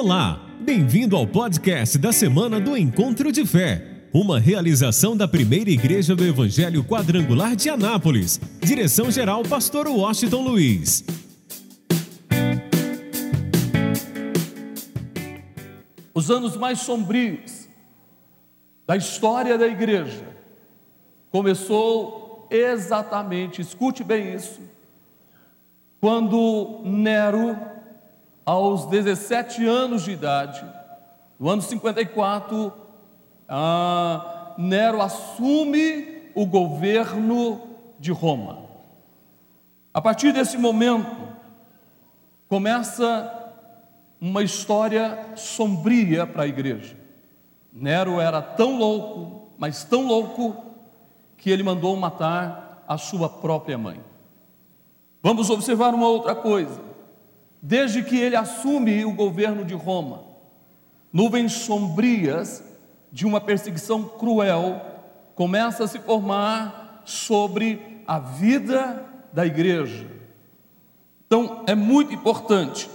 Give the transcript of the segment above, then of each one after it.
Olá, bem-vindo ao podcast da semana do Encontro de Fé, uma realização da primeira igreja do Evangelho Quadrangular de Anápolis. Direção-geral, Pastor Washington Luiz. Os anos mais sombrios da história da igreja começou exatamente, escute bem isso, quando Nero, aos 17 anos de idade, no ano 54, ah, Nero assume o governo de Roma. A partir desse momento, começa uma história sombria para a igreja. Nero era tão louco, mas tão louco, que ele mandou matar a sua própria mãe. Vamos observar uma outra coisa. Desde que ele assume o governo de Roma, nuvens sombrias de uma perseguição cruel começa a se formar sobre a vida da igreja. Então, é muito importante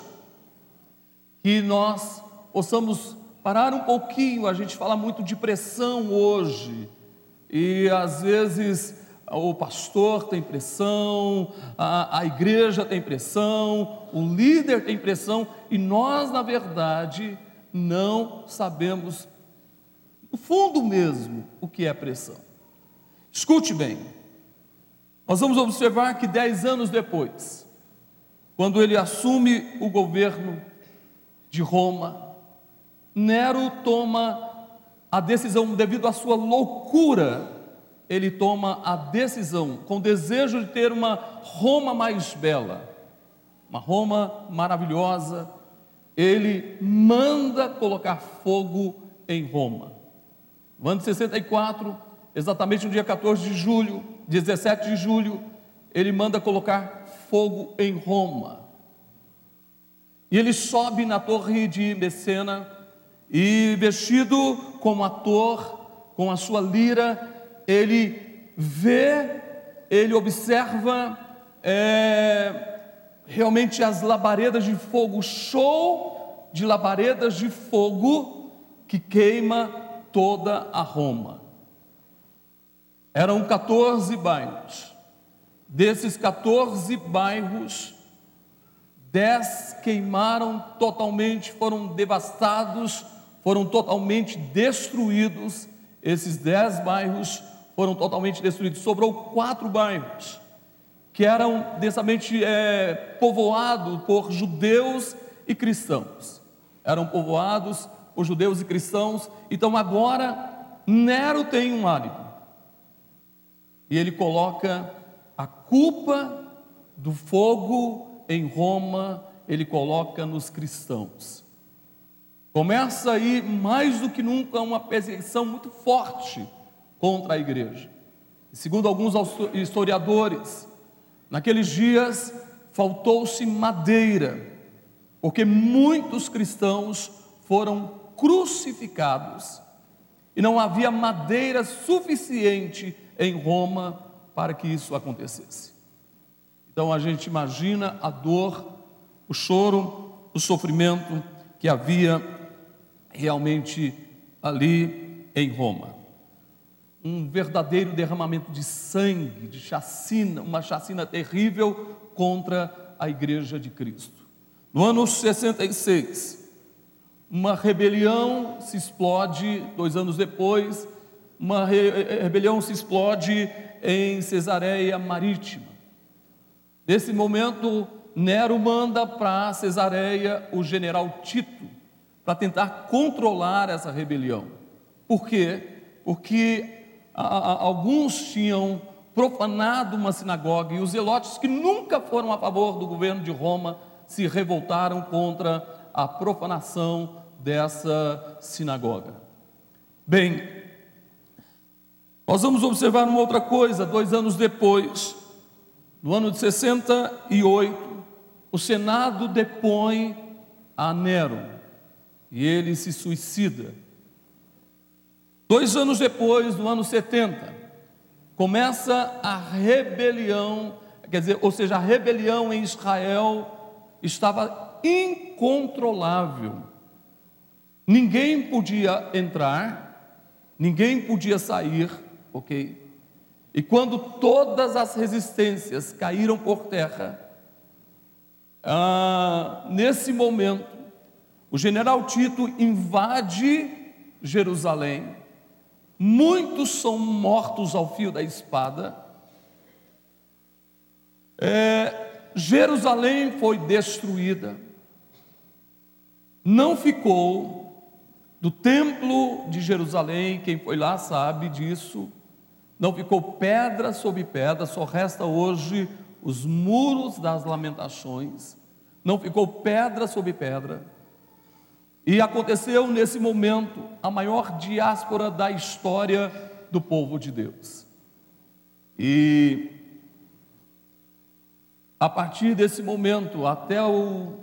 que nós possamos parar um pouquinho. A gente fala muito de pressão hoje, e às vezes o pastor tem pressão, a, a igreja tem pressão, o líder tem pressão, e nós, na verdade, não sabemos, no fundo mesmo, o que é pressão. Escute bem, nós vamos observar que dez anos depois, quando ele assume o governo de Roma, Nero toma a decisão, devido à sua loucura, ele toma a decisão, com desejo de ter uma Roma mais bela, uma Roma maravilhosa, ele manda colocar fogo em Roma. No ano de 64, exatamente no dia 14 de julho, 17 de julho, ele manda colocar fogo em Roma. E ele sobe na torre de Messena e vestido como ator, com a sua lira, ele vê, ele observa é, realmente as labaredas de fogo, show de labaredas de fogo que queima toda a Roma. Eram 14 bairros. Desses 14 bairros, 10 queimaram totalmente, foram devastados, foram totalmente destruídos. Esses 10 bairros foram totalmente destruídos. Sobrou quatro bairros que eram densamente é, povoados por judeus e cristãos. Eram povoados por judeus e cristãos. Então agora Nero tem um álibi. E ele coloca a culpa do fogo em Roma, ele coloca nos cristãos. Começa aí mais do que nunca uma perseguição muito forte contra a igreja. Segundo alguns historiadores, naqueles dias faltou-se madeira, porque muitos cristãos foram crucificados e não havia madeira suficiente em Roma para que isso acontecesse. Então a gente imagina a dor, o choro, o sofrimento que havia realmente ali em Roma um verdadeiro derramamento de sangue, de chacina, uma chacina terrível contra a igreja de Cristo. No ano 66, uma rebelião se explode, dois anos depois, uma re rebelião se explode em Cesareia Marítima. Nesse momento, Nero manda para Cesareia o general Tito para tentar controlar essa rebelião. Por quê? Porque alguns tinham profanado uma sinagoga e os zelotes que nunca foram a favor do governo de Roma se revoltaram contra a profanação dessa sinagoga. Bem, nós vamos observar uma outra coisa, dois anos depois, no ano de 68, o Senado depõe a Nero e ele se suicida. Dois anos depois, no ano 70, começa a rebelião, quer dizer, ou seja, a rebelião em Israel estava incontrolável. ninguém podia entrar, ninguém podia sair, ok? E quando todas as resistências caíram por terra, ah, nesse momento, o general Tito invade Jerusalém, muitos são mortos ao fio da espada, é, Jerusalém foi destruída, não ficou do templo de Jerusalém, quem foi lá sabe disso, não ficou pedra sobre pedra, só resta hoje os muros das lamentações, não ficou pedra sobre pedra. E aconteceu nesse momento a maior diáspora da história do povo de Deus. E a partir desse momento, até o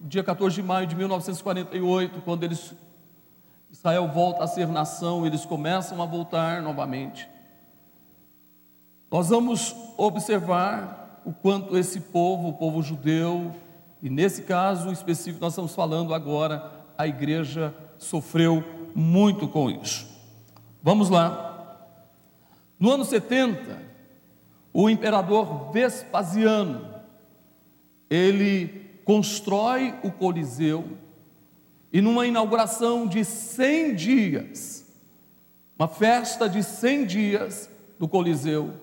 dia 14 de maio de 1948, quando eles, Israel volta a ser nação, eles começam a voltar novamente. Nós vamos observar o quanto esse povo, o povo judeu, e nesse caso específico nós estamos falando agora, a igreja sofreu muito com isso. Vamos lá. No ano 70, o imperador Vespasiano, ele constrói o Coliseu e numa inauguração de 100 dias, uma festa de 100 dias do Coliseu,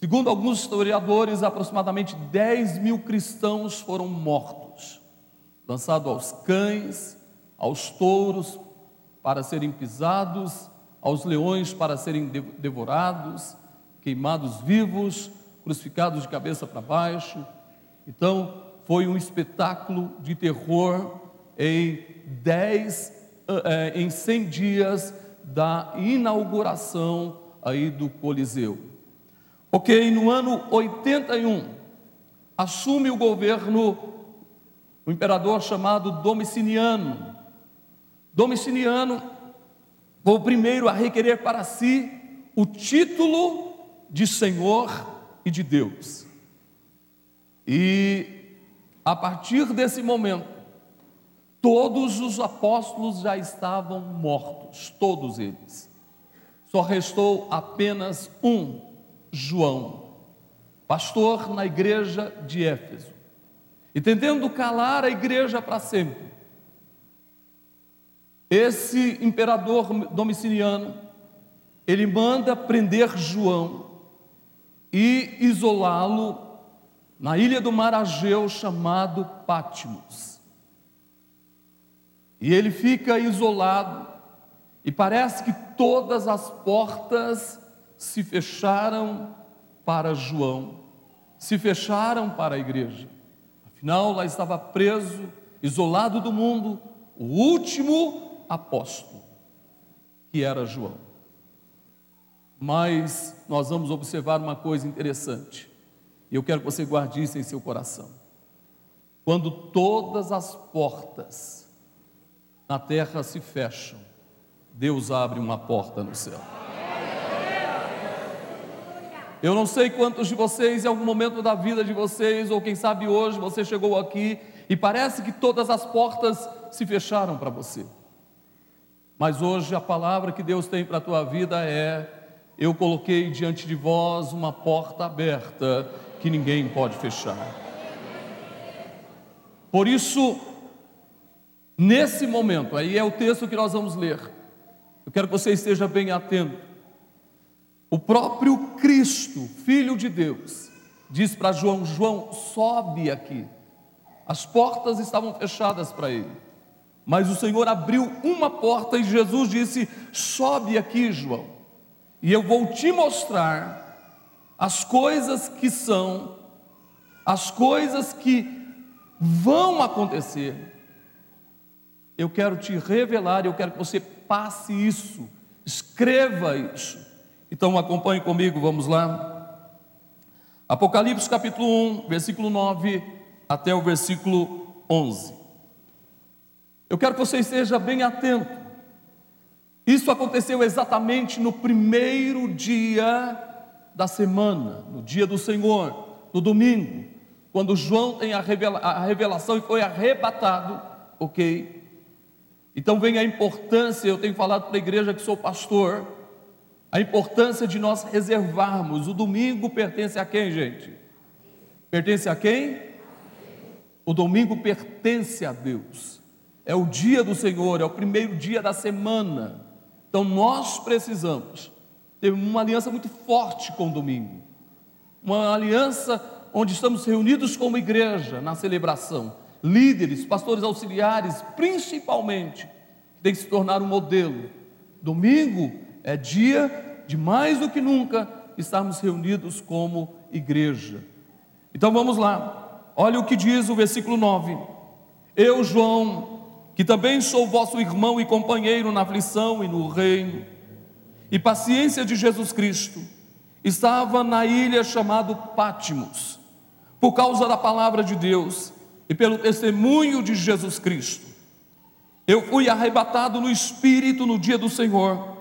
segundo alguns historiadores, aproximadamente 10 mil cristãos foram mortos, lançados aos cães, aos touros para serem pisados, aos leões para serem devorados, queimados vivos, crucificados de cabeça para baixo. Então, foi um espetáculo de terror em dez, eh, em 100 dias da inauguração aí do Coliseu. Ok, no ano 81, assume o governo o imperador chamado Domiciliano. Domiciliano foi o primeiro a requerer para si o título de Senhor e de Deus. E a partir desse momento, todos os apóstolos já estavam mortos, todos eles. Só restou apenas um, João, pastor na igreja de Éfeso, e tentando calar a igreja para sempre. Esse imperador domiciliano, ele manda prender João e isolá-lo na ilha do mar Ageu chamado Patmos. E ele fica isolado e parece que todas as portas se fecharam para João, se fecharam para a igreja. Afinal, lá estava preso, isolado do mundo, o último apóstolo, que era João. Mas nós vamos observar uma coisa interessante, e eu quero que você guarde isso em seu coração. Quando todas as portas na terra se fecham, Deus abre uma porta no céu. Eu não sei quantos de vocês, em algum momento da vida de vocês, ou quem sabe hoje, você chegou aqui e parece que todas as portas se fecharam para você. Mas hoje a palavra que Deus tem para a tua vida é eu coloquei diante de vós uma porta aberta que ninguém pode fechar. Por isso, nesse momento, aí é o texto que nós vamos ler, eu quero que você esteja bem atento. O próprio Cristo, Filho de Deus, diz para João: João, sobe aqui. As portas estavam fechadas para ele, mas o Senhor abriu uma porta e Jesus disse: Sobe aqui, João e eu vou te mostrar as coisas que são, as coisas que vão acontecer. Eu quero te revelar, eu quero que você passe isso, escreva isso. Então acompanhe comigo, vamos lá. Apocalipse capítulo 1, versículo 9 até o versículo 11. Eu quero que você esteja bem atento. Isso aconteceu exatamente no primeiro dia da semana, no dia do Senhor, no domingo, quando João tem a, revelação e foi arrebatado, ok? Então vem a importância, eu tenho falado para a igreja que sou pastor, a importância de nós reservarmos. O domingo pertence a quem, gente? Pertence a quem? O domingo pertence a Deus. É o dia do Senhor, é o primeiro dia da semana. Então nós precisamos ter uma aliança muito forte com o domingo. Uma aliança onde estamos reunidos como igreja na celebração. Líderes, pastores auxiliares, principalmente, tem que se tornar um modelo. Domingo é dia de mais do que nunca estarmos reunidos como igreja. Então vamos lá, olha o que diz o versículo 9: Eu, João, que também sou vosso irmão e companheiro na aflição e no reino, e paciência de Jesus Cristo, estava na ilha chamada Pátimos, por causa da palavra de Deus e pelo testemunho de Jesus Cristo. Eu fui arrebatado no espírito no dia do Senhor,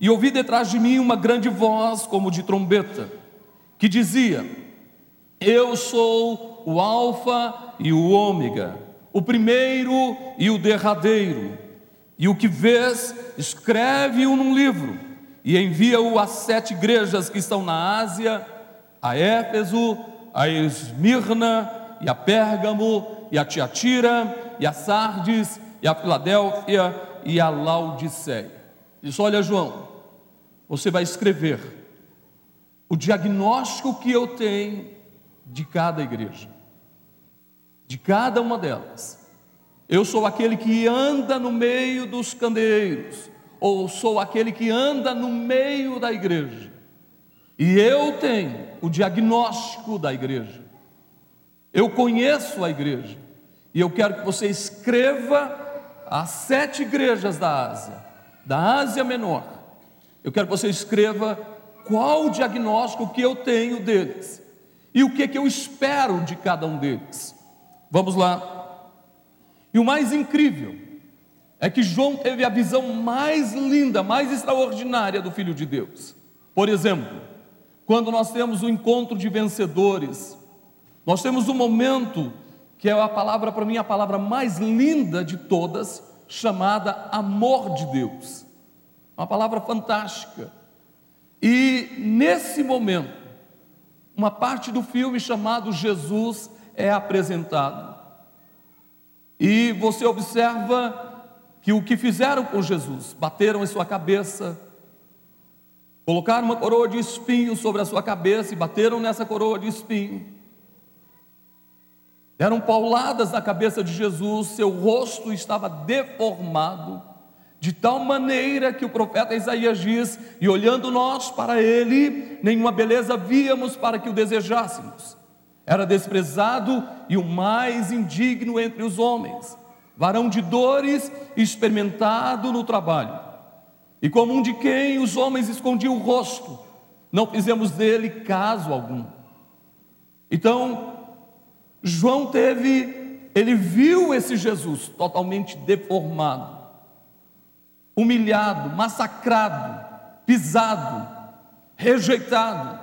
e ouvi detrás de mim uma grande voz, como de trombeta, que dizia: eu sou o Alfa e o Ômega, o primeiro e o derradeiro. E o que vês, escreve-o num livro e envia-o às sete igrejas que estão na Ásia, a Éfeso, a Esmirna, e a Pérgamo, e a Tiatira, e a Sardes, e a Filadélfia, e a Laodiceia. Diz: Olha, João, você vai escrever o diagnóstico que eu tenho de cada igreja, de cada uma delas. Eu sou aquele que anda no meio dos candeeiros, ou sou aquele que anda no meio da igreja. E eu tenho o diagnóstico da igreja. Eu conheço a igreja. E eu quero que você escreva as sete igrejas da Ásia, da Ásia Menor. Eu quero que você escreva qual o diagnóstico que eu tenho deles e o que, que eu espero de cada um deles. Vamos lá. E o mais incrível é que João teve a visão mais linda, mais extraordinária do Filho de Deus. Por exemplo, quando nós temos o um encontro de vencedores, nós temos um momento que é a palavra, para mim, a palavra mais linda de todas, chamada amor de Deus. Uma palavra fantástica. E nesse momento, uma parte do filme chamado Jesus é apresentado. E você observa que o que fizeram com Jesus, bateram em sua cabeça, colocaram uma coroa de espinho sobre a sua cabeça e bateram nessa coroa de espinho. Deram pauladas na cabeça de Jesus, seu rosto estava deformado de tal maneira que o profeta Isaías diz: E olhando nós para ele, nenhuma beleza víamos para que o desejássemos. Era desprezado e o mais indigno entre os homens, varão de dores, experimentado no trabalho. E como um de quem os homens escondiam o rosto, não fizemos dele caso algum. Então, João teve, ele viu esse Jesus totalmente deformado humilhado, massacrado, pisado, rejeitado.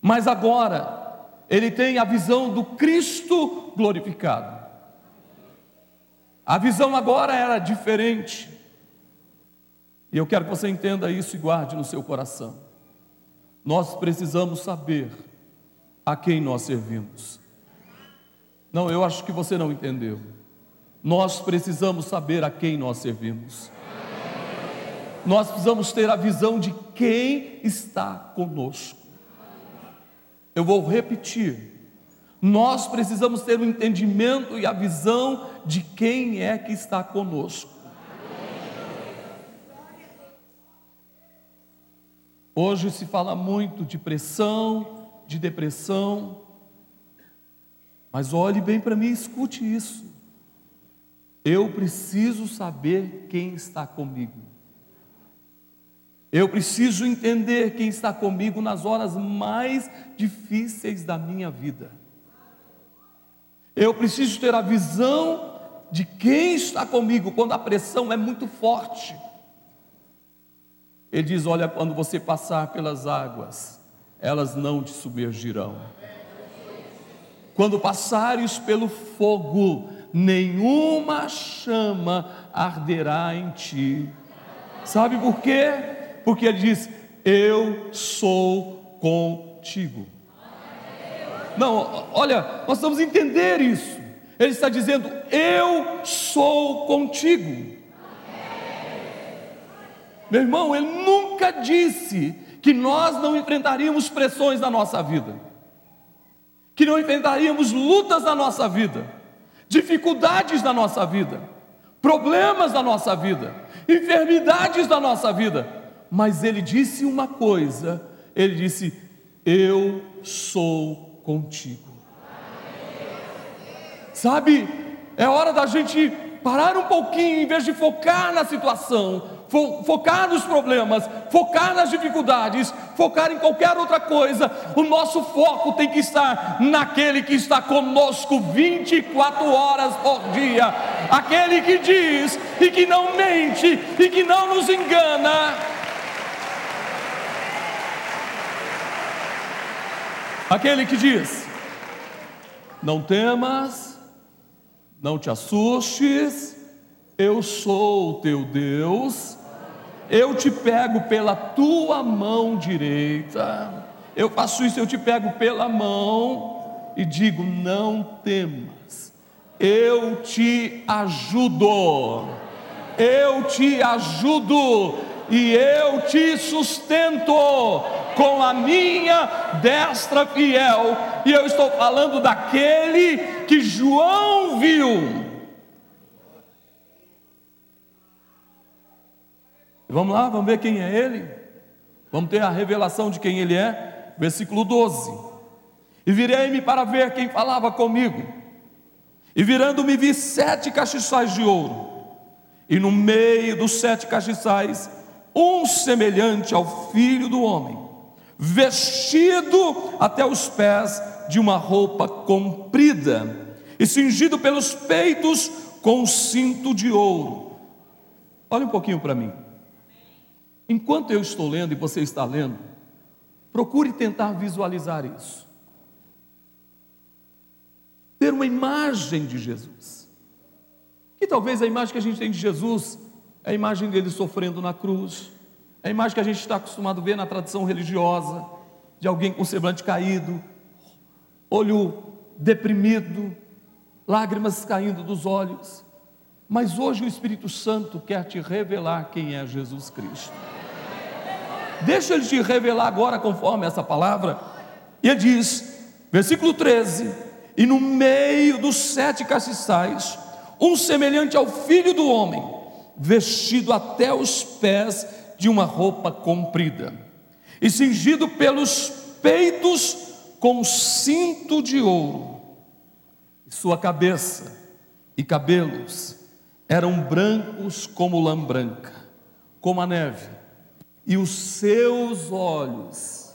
Mas agora ele tem a visão do Cristo glorificado. A visão agora era diferente. E eu quero que você entenda isso e guarde no seu coração. Nós precisamos saber a quem nós servimos. Não, eu acho que você não entendeu. Nós precisamos saber a quem nós servimos nós precisamos ter a visão de quem está conosco. Eu vou repetir. Nós precisamos ter o entendimento e a visão de quem é que está conosco. Hoje se fala muito de pressão, de depressão, mas olhe bem para mim e escute isso. Eu preciso saber quem está comigo. Eu preciso entender quem está comigo nas horas mais difíceis da minha vida. Eu preciso ter a visão de quem está comigo quando a pressão é muito forte. Ele diz: Olha, quando você passar pelas águas, elas não te submergirão. Quando passares pelo fogo, nenhuma chama arderá em ti. Sabe por quê? Porque ele diz: Eu sou contigo. Não, olha, nós precisamos entender isso. Ele está dizendo: Eu sou contigo. Meu irmão, ele nunca disse que nós não enfrentaríamos pressões na nossa vida, que não enfrentaríamos lutas na nossa vida, dificuldades na nossa vida, problemas na nossa vida, enfermidades na nossa vida. Mas ele disse uma coisa: ele disse, Eu sou contigo. Sabe, é hora da gente parar um pouquinho, em vez de focar na situação, fo focar nos problemas, focar nas dificuldades, focar em qualquer outra coisa, o nosso foco tem que estar naquele que está conosco 24 horas por dia, aquele que diz e que não mente e que não nos engana. Aquele que diz: Não temas, não te assustes, eu sou o teu Deus, eu te pego pela tua mão direita, eu faço isso, eu te pego pela mão e digo: não temas, eu te ajudo, eu te ajudo e eu te sustento com a minha destra fiel, e eu estou falando daquele que João viu. Vamos lá, vamos ver quem é ele? Vamos ter a revelação de quem ele é? Versículo 12: E virei-me para ver quem falava comigo, e virando-me vi sete castiçais de ouro, e no meio dos sete castiçais, um semelhante ao filho do homem, vestido até os pés de uma roupa comprida, e cingido pelos peitos com um cinto de ouro. Olha um pouquinho para mim. Enquanto eu estou lendo e você está lendo, procure tentar visualizar isso. Ter uma imagem de Jesus. Que talvez a imagem que a gente tem de Jesus é a imagem dele sofrendo na cruz, a imagem que a gente está acostumado a ver na tradição religiosa, de alguém com semblante caído, olho deprimido, lágrimas caindo dos olhos. Mas hoje o Espírito Santo quer te revelar quem é Jesus Cristo. Deixa ele te revelar agora conforme essa palavra. E ele diz, versículo 13: E no meio dos sete castiçais, um semelhante ao filho do homem, vestido até os pés de uma roupa comprida, e cingido pelos peitos com cinto de ouro. Sua cabeça e cabelos eram brancos como lã branca, como a neve e os seus olhos,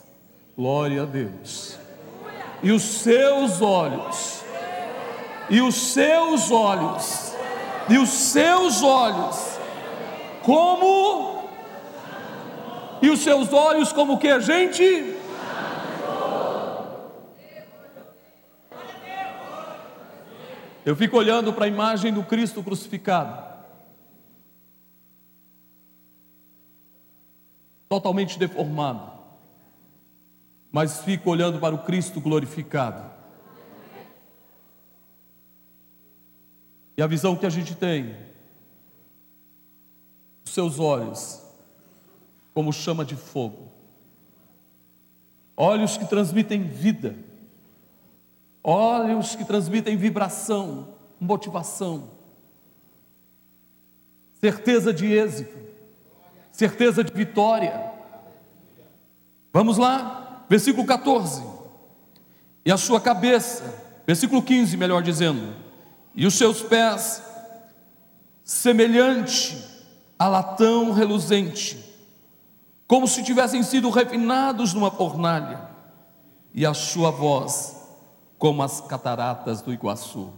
glória a Deus, e os seus olhos, e os seus olhos, e os seus olhos, como, e os seus olhos, como que a gente? Eu fico olhando para a imagem do Cristo crucificado. totalmente deformado, mas fico olhando para o Cristo glorificado. E a visão que a gente tem, os seus olhos, como chama de fogo, olhos que transmitem vida, olhos que transmitem vibração, motivação, certeza de êxito. Certeza de vitória. Vamos lá, versículo 14. E a sua cabeça, versículo 15, melhor dizendo, e os seus pés, semelhante a latão reluzente, como se tivessem sido refinados numa fornalha, e a sua voz, como as cataratas do Iguaçu.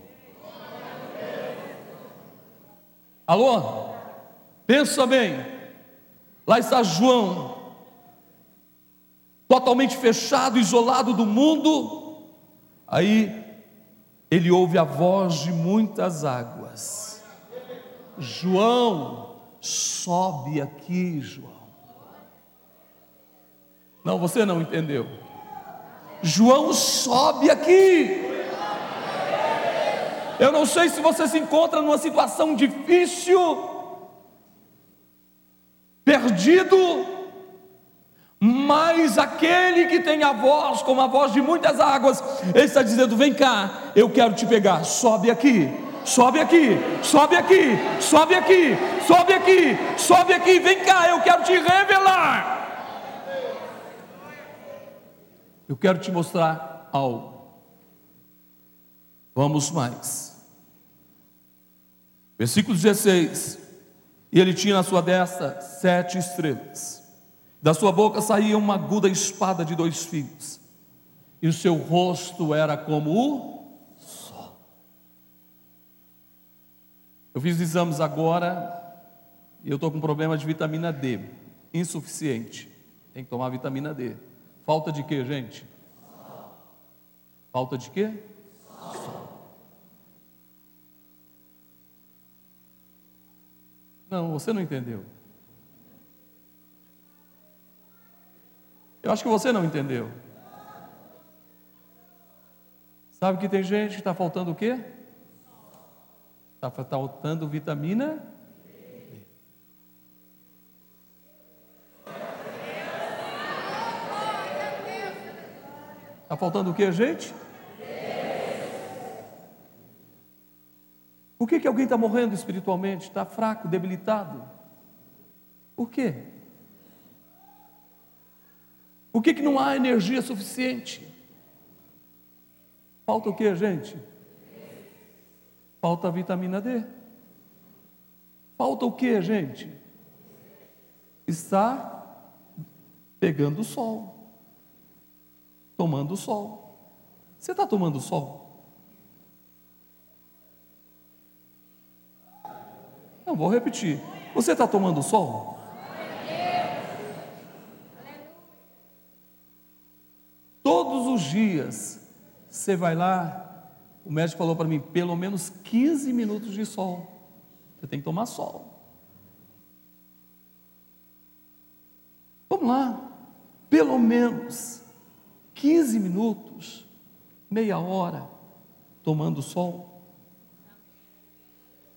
Alô? Pensa bem, Lá está João, totalmente fechado, isolado do mundo. Aí ele ouve a voz de muitas águas. João, sobe aqui, João. Não, você não entendeu. João sobe aqui. Eu não sei se você se encontra numa situação difícil, perdido, mas aquele que tem a voz como a voz de muitas águas, ele está dizendo: Vem cá, eu quero te pegar, sobe aqui, sobe aqui, sobe aqui, sobe aqui, sobe aqui, sobe aqui, vem cá, eu quero te revelar. Eu quero te mostrar algo. Vamos mais. Versículo 16. E ele tinha na sua destra sete estrelas. Da sua boca saía uma aguda espada de dois fios. E o seu rosto era como o sol. Eu fiz exames agora e eu estou com problema de vitamina D, insuficiente. Tem que tomar vitamina D. Falta de quê, gente? Falta de quê? Não, você não entendeu. Eu acho que você não entendeu. Sabe que tem gente que está faltando o quê? Está faltando vitamina Está faltando o que, gente? Por que, que alguém está morrendo espiritualmente? Está fraco, debilitado? Por quê? Por que, que não há energia suficiente? Falta o que, gente? Falta vitamina D. Falta o que, gente? Está pegando o sol tomando sol. Você está tomando sol? Não, vou repetir. Você está tomando sol? Todos os dias você vai lá, o médico falou para mim, pelo menos 15 minutos de sol. Você tem que tomar sol. Vamos lá, pelo menos 15 minutos, meia hora, tomando sol,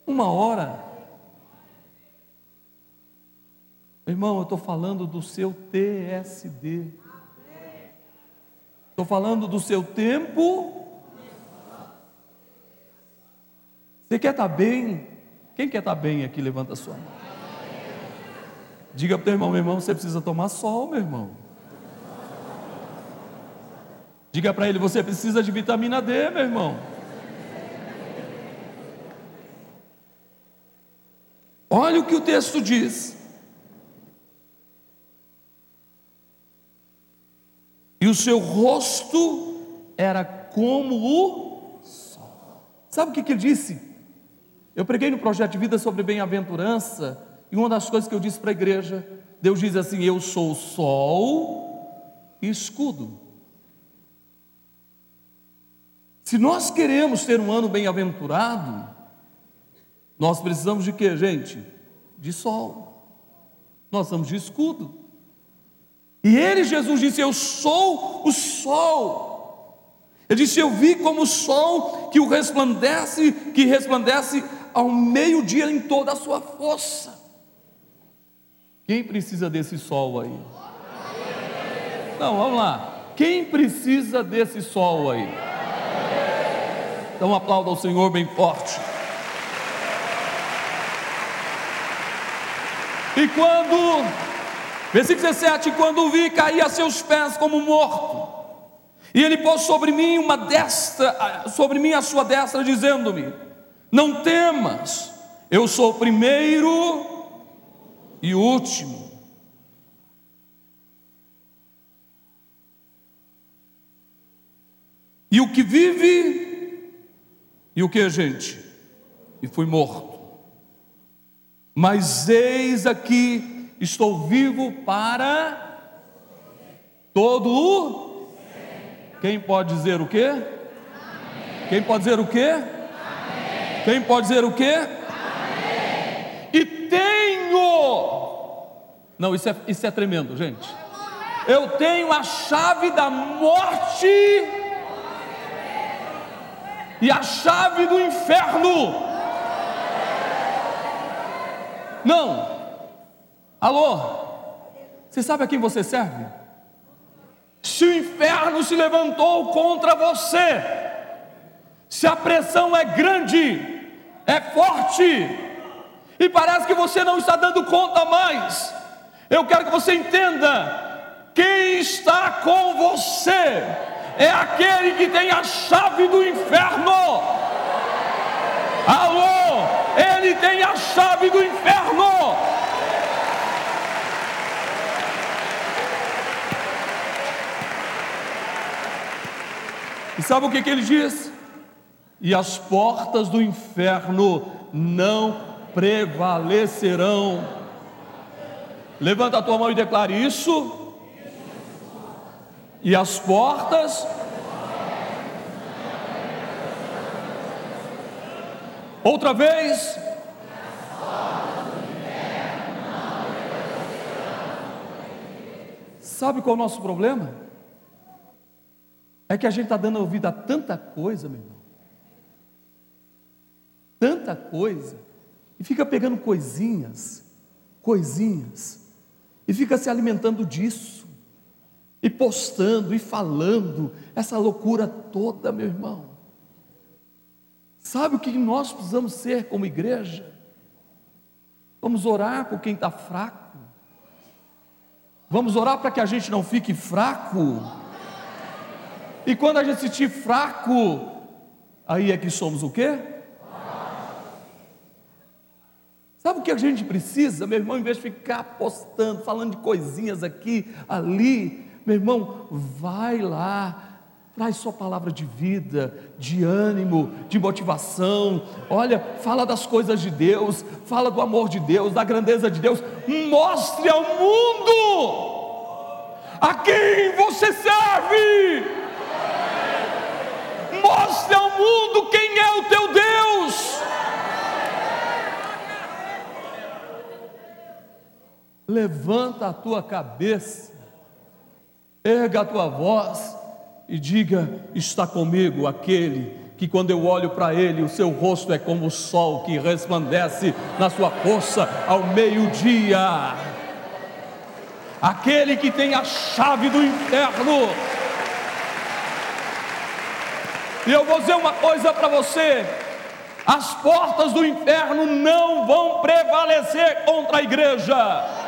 uma hora. Irmão, eu estou falando do seu TSD. Estou falando do seu tempo. Você quer estar tá bem? Quem quer estar tá bem aqui? Levanta a sua mão. Diga para o teu irmão, meu irmão, você precisa tomar sol, meu irmão. Diga para ele: você precisa de vitamina D, meu irmão. Olha o que o texto diz. E o seu rosto era como o sol. Sabe o que, que ele disse? Eu preguei no projeto de vida sobre bem-aventurança, e uma das coisas que eu disse para a igreja, Deus diz assim: Eu sou sol e escudo. Se nós queremos ter um ano bem-aventurado, nós precisamos de quê, gente? De sol. Nós precisamos de escudo. E ele, Jesus, disse: Eu sou o sol. Ele disse: Eu vi como o sol que o resplandece, que resplandece ao meio-dia em toda a sua força. Quem precisa desse sol aí? Não, vamos lá. Quem precisa desse sol aí? Então aplauda ao Senhor bem forte. E quando, versículo 17: quando o vi, caí a seus pés como morto. E ele pôs sobre mim uma destra, sobre mim a sua destra, dizendo-me: Não temas, eu sou o primeiro e o último. E o que vive e o que, gente? E fui morto. Mas eis aqui, estou vivo para todo o. Quem pode dizer o quê? Quem pode dizer o quê? Amém. Quem pode dizer o quê? Amém. E tenho. Não, isso é, isso é tremendo, gente. Eu tenho a chave da morte e a chave do inferno. Não. Alô? Você sabe a quem você serve? Se o inferno se levantou contra você, se a pressão é grande, é forte, e parece que você não está dando conta mais, eu quero que você entenda: quem está com você é aquele que tem a chave do inferno. Alô, ele tem a chave do inferno. E sabe o que, que ele diz? E as portas do inferno não prevalecerão. Levanta a tua mão e declare isso. E as portas. Outra vez. Sabe qual é o nosso problema? É que a gente está dando ouvido a tanta coisa, meu irmão. Tanta coisa. E fica pegando coisinhas, coisinhas. E fica se alimentando disso. E postando e falando. Essa loucura toda, meu irmão. Sabe o que nós precisamos ser como igreja? Vamos orar por quem está fraco. Vamos orar para que a gente não fique fraco e quando a gente se sentir fraco, aí é que somos o quê? Sabe o que a gente precisa, meu irmão, em vez de ficar postando, falando de coisinhas aqui, ali, meu irmão, vai lá, traz sua palavra de vida, de ânimo, de motivação. Olha, fala das coisas de Deus, fala do amor de Deus, da grandeza de Deus. Mostre ao mundo a quem você serve. Mostre ao mundo quem é o teu Deus. Levanta a tua cabeça, erga a tua voz e diga: Está comigo aquele que, quando eu olho para ele, o seu rosto é como o sol que resplandece na sua força ao meio-dia. Aquele que tem a chave do inferno e eu vou dizer uma coisa para você: as portas do inferno não vão prevalecer contra a igreja.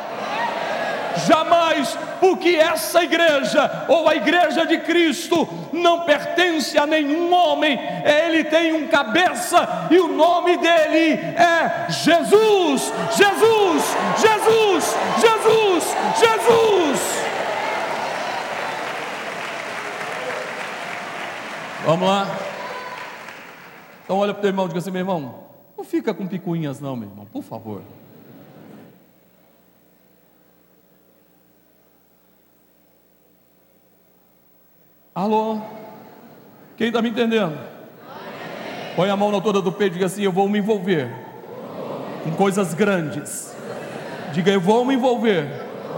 Jamais, porque essa igreja ou a igreja de Cristo não pertence a nenhum homem, ele tem um cabeça e o nome dele é Jesus, Jesus, Jesus, Jesus, Jesus. Vamos lá? Então olha para o teu irmão e diga assim, meu irmão, não fica com picuinhas não, meu irmão, por favor. Alô? Quem está me entendendo? Põe a mão na altura do peito e diga assim: Eu vou me envolver com coisas grandes. Diga: Eu vou me envolver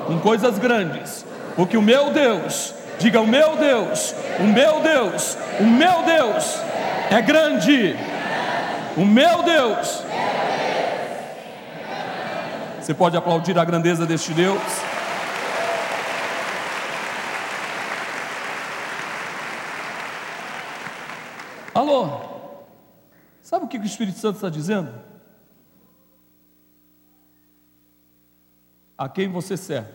com coisas grandes, porque o meu Deus Diga: O meu Deus, o meu Deus, o meu Deus é grande. O meu Deus. Você pode aplaudir a grandeza deste Deus? Alô? Sabe o que o Espírito Santo está dizendo? A quem você serve?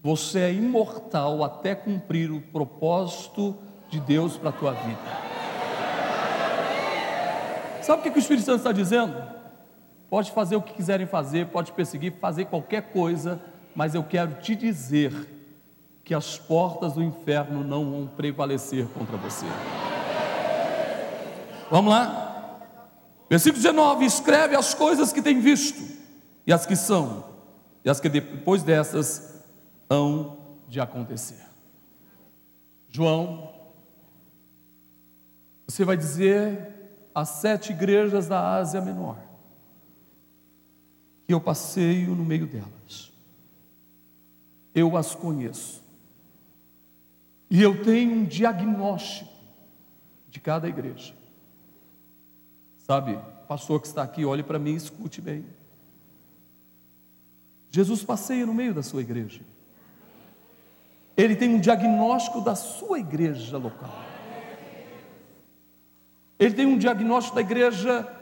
Você é imortal até cumprir o propósito de Deus para a tua vida. Sabe o que, o Espírito Santo está dizendo? Pode fazer o que quiserem fazer, pode perseguir, fazer qualquer coisa, mas eu quero te dizer que as portas do inferno não vão prevalecer contra você. Vamos lá? Versículo 19: escreve as coisas que tem visto, e as que são, e as que depois dessas hão de acontecer. João, Você vai dizer às sete igrejas da Ásia Menor que eu passeio no meio delas. Eu as conheço. E eu tenho um diagnóstico de cada igreja. Sabe, pastor que está aqui, olhe para mim e escute bem. Jesus passeia no meio da sua igreja. Ele tem um diagnóstico da sua igreja local. Ele tem um diagnóstico da igreja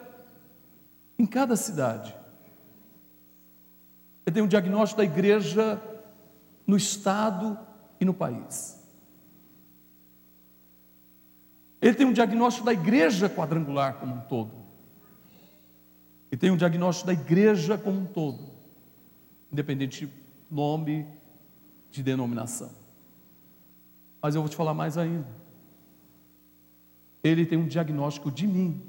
em cada cidade. Ele tem um diagnóstico da igreja no estado e no país. Ele tem um diagnóstico da igreja quadrangular como um todo. Ele tem um diagnóstico da igreja como um todo, independente de nome, de denominação. Mas eu vou te falar mais ainda. Ele tem um diagnóstico de mim.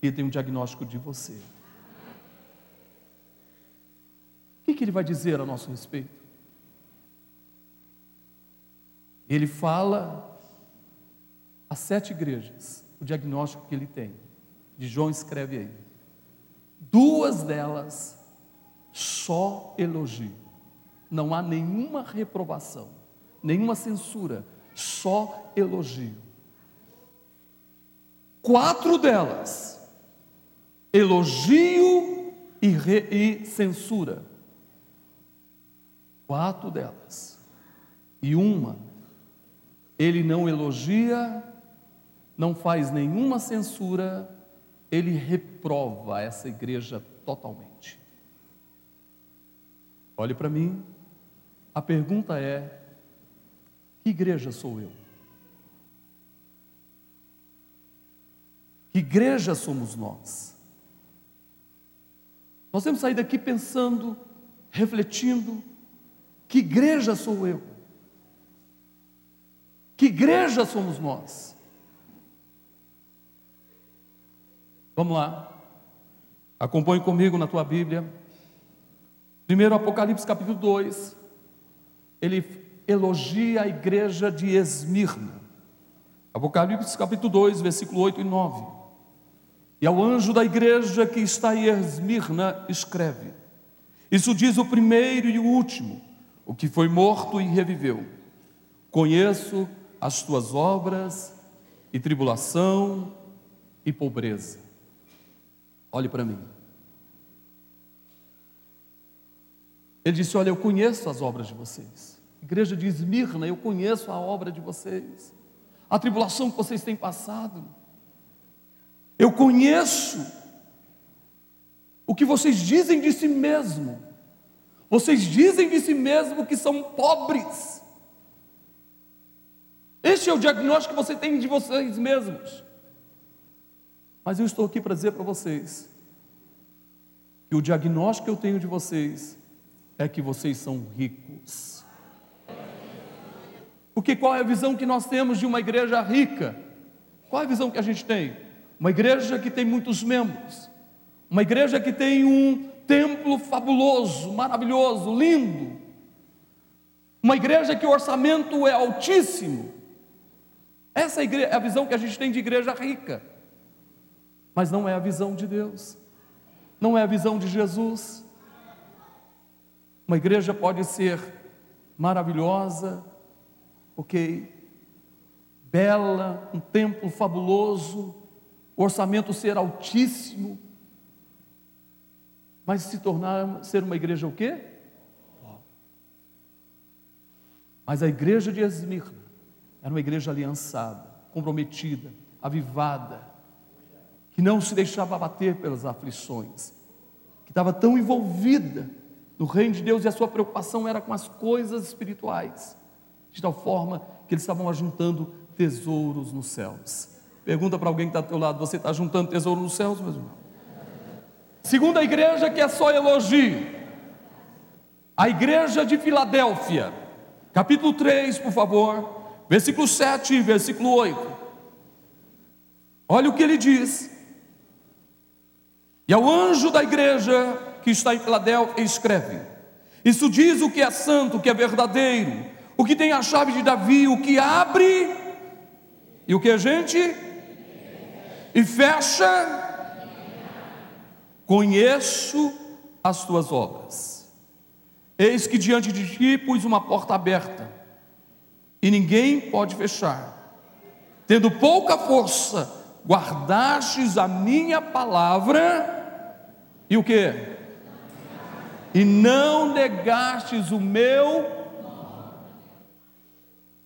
Ele tem um diagnóstico de você. O que, que ele vai dizer a nosso respeito? Ele fala as sete igrejas, o diagnóstico que ele tem. De João escreve aí. Duas delas só elogio. Não há nenhuma reprovação, nenhuma censura, só elogio. Quatro delas, elogio e, re, e censura. Quatro delas. E uma, ele não elogia não faz nenhuma censura, ele reprova essa igreja totalmente. Olhe para mim, a pergunta é: que igreja sou eu? Que igreja somos nós? Nós temos que sair daqui pensando, refletindo: que igreja sou eu? Que igreja somos nós? Vamos lá. Acompanhe comigo na tua Bíblia. Primeiro Apocalipse capítulo 2. Ele elogia a igreja de Esmirna. Apocalipse capítulo 2, versículo 8 e 9. E ao anjo da igreja que está em Esmirna escreve: Isso diz o primeiro e o último, o que foi morto e reviveu. Conheço as tuas obras e tribulação e pobreza Olhe para mim. Ele disse: Olha, eu conheço as obras de vocês. Igreja de Esmirna, eu conheço a obra de vocês. A tribulação que vocês têm passado. Eu conheço o que vocês dizem de si mesmo. Vocês dizem de si mesmo que são pobres. Este é o diagnóstico que você tem de vocês mesmos. Mas eu estou aqui para dizer para vocês que o diagnóstico que eu tenho de vocês é que vocês são ricos. Porque qual é a visão que nós temos de uma igreja rica? Qual é a visão que a gente tem? Uma igreja que tem muitos membros, uma igreja que tem um templo fabuloso, maravilhoso, lindo, uma igreja que o orçamento é altíssimo. Essa é a visão que a gente tem de igreja rica mas não é a visão de Deus, não é a visão de Jesus. Uma igreja pode ser maravilhosa, ok, bela, um templo fabuloso, o orçamento ser altíssimo, mas se tornar ser uma igreja o quê? Mas a igreja de Esmirna era uma igreja aliançada, comprometida, avivada, que não se deixava abater pelas aflições, que estava tão envolvida no reino de Deus e a sua preocupação era com as coisas espirituais, de tal forma que eles estavam ajuntando tesouros nos céus. Pergunta para alguém que está do teu lado: você está juntando tesouro nos céus, meu irmão? Segunda igreja que é só elogio, a igreja de Filadélfia, capítulo 3, por favor, versículo 7 e versículo 8. Olha o que ele diz: e ao anjo da igreja que está em Filadélfia, escreve: Isso diz o que é santo, o que é verdadeiro, o que tem a chave de Davi, o que abre E o que a gente? E fecha. Conheço as tuas obras. Eis que diante de ti pus uma porta aberta, e ninguém pode fechar. Tendo pouca força, guardastes a minha palavra, e o que? E não negastes o meu.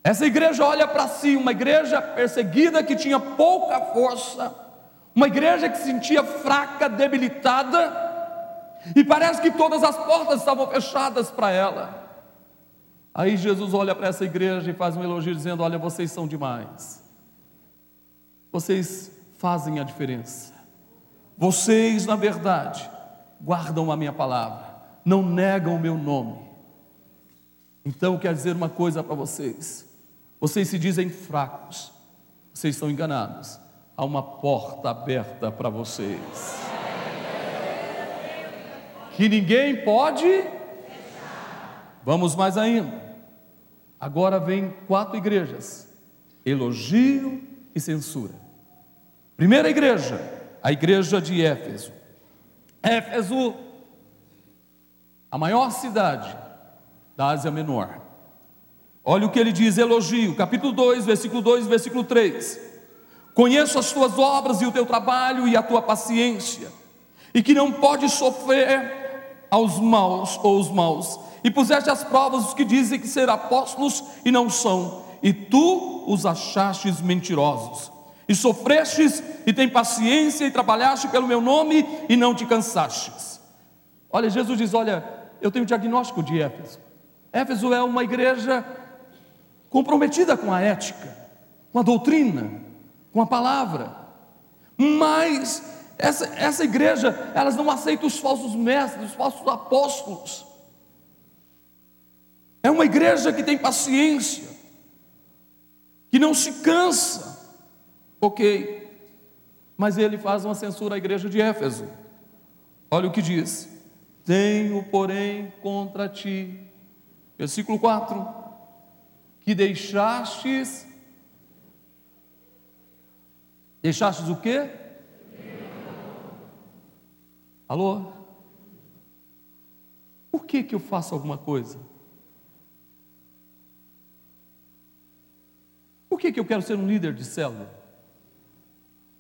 Essa igreja olha para si, uma igreja perseguida que tinha pouca força, uma igreja que se sentia fraca, debilitada, e parece que todas as portas estavam fechadas para ela. Aí Jesus olha para essa igreja e faz um elogio dizendo: Olha, vocês são demais. Vocês fazem a diferença. Vocês, na verdade, guardam a minha palavra, não negam o meu nome. Então, quero dizer uma coisa para vocês: vocês se dizem fracos, vocês estão enganados. Há uma porta aberta para vocês que ninguém pode. Vamos mais ainda. Agora vem quatro igrejas: elogio e censura. Primeira igreja, a igreja de Éfeso. Éfeso, a maior cidade da Ásia Menor. Olha o que ele diz, elogio, capítulo 2, versículo 2, versículo 3. Conheço as tuas obras e o teu trabalho e a tua paciência, e que não pode sofrer aos maus ou os maus, e puseste as provas os que dizem que ser apóstolos e não são, e tu os achastes mentirosos. E sofrestes e tem paciência e trabalhaste pelo meu nome e não te cansastes. Olha, Jesus diz: Olha, eu tenho diagnóstico de Éfeso. Éfeso é uma igreja comprometida com a ética, com a doutrina, com a palavra, mas essa, essa igreja, elas não aceitam os falsos mestres, os falsos apóstolos. É uma igreja que tem paciência, que não se cansa. Ok, mas ele faz uma censura à igreja de Éfeso. Olha o que diz: Tenho, porém, contra ti, versículo 4, que deixastes, deixastes o quê? Alô? Por que, que eu faço alguma coisa? Que, que eu quero ser um líder de célula?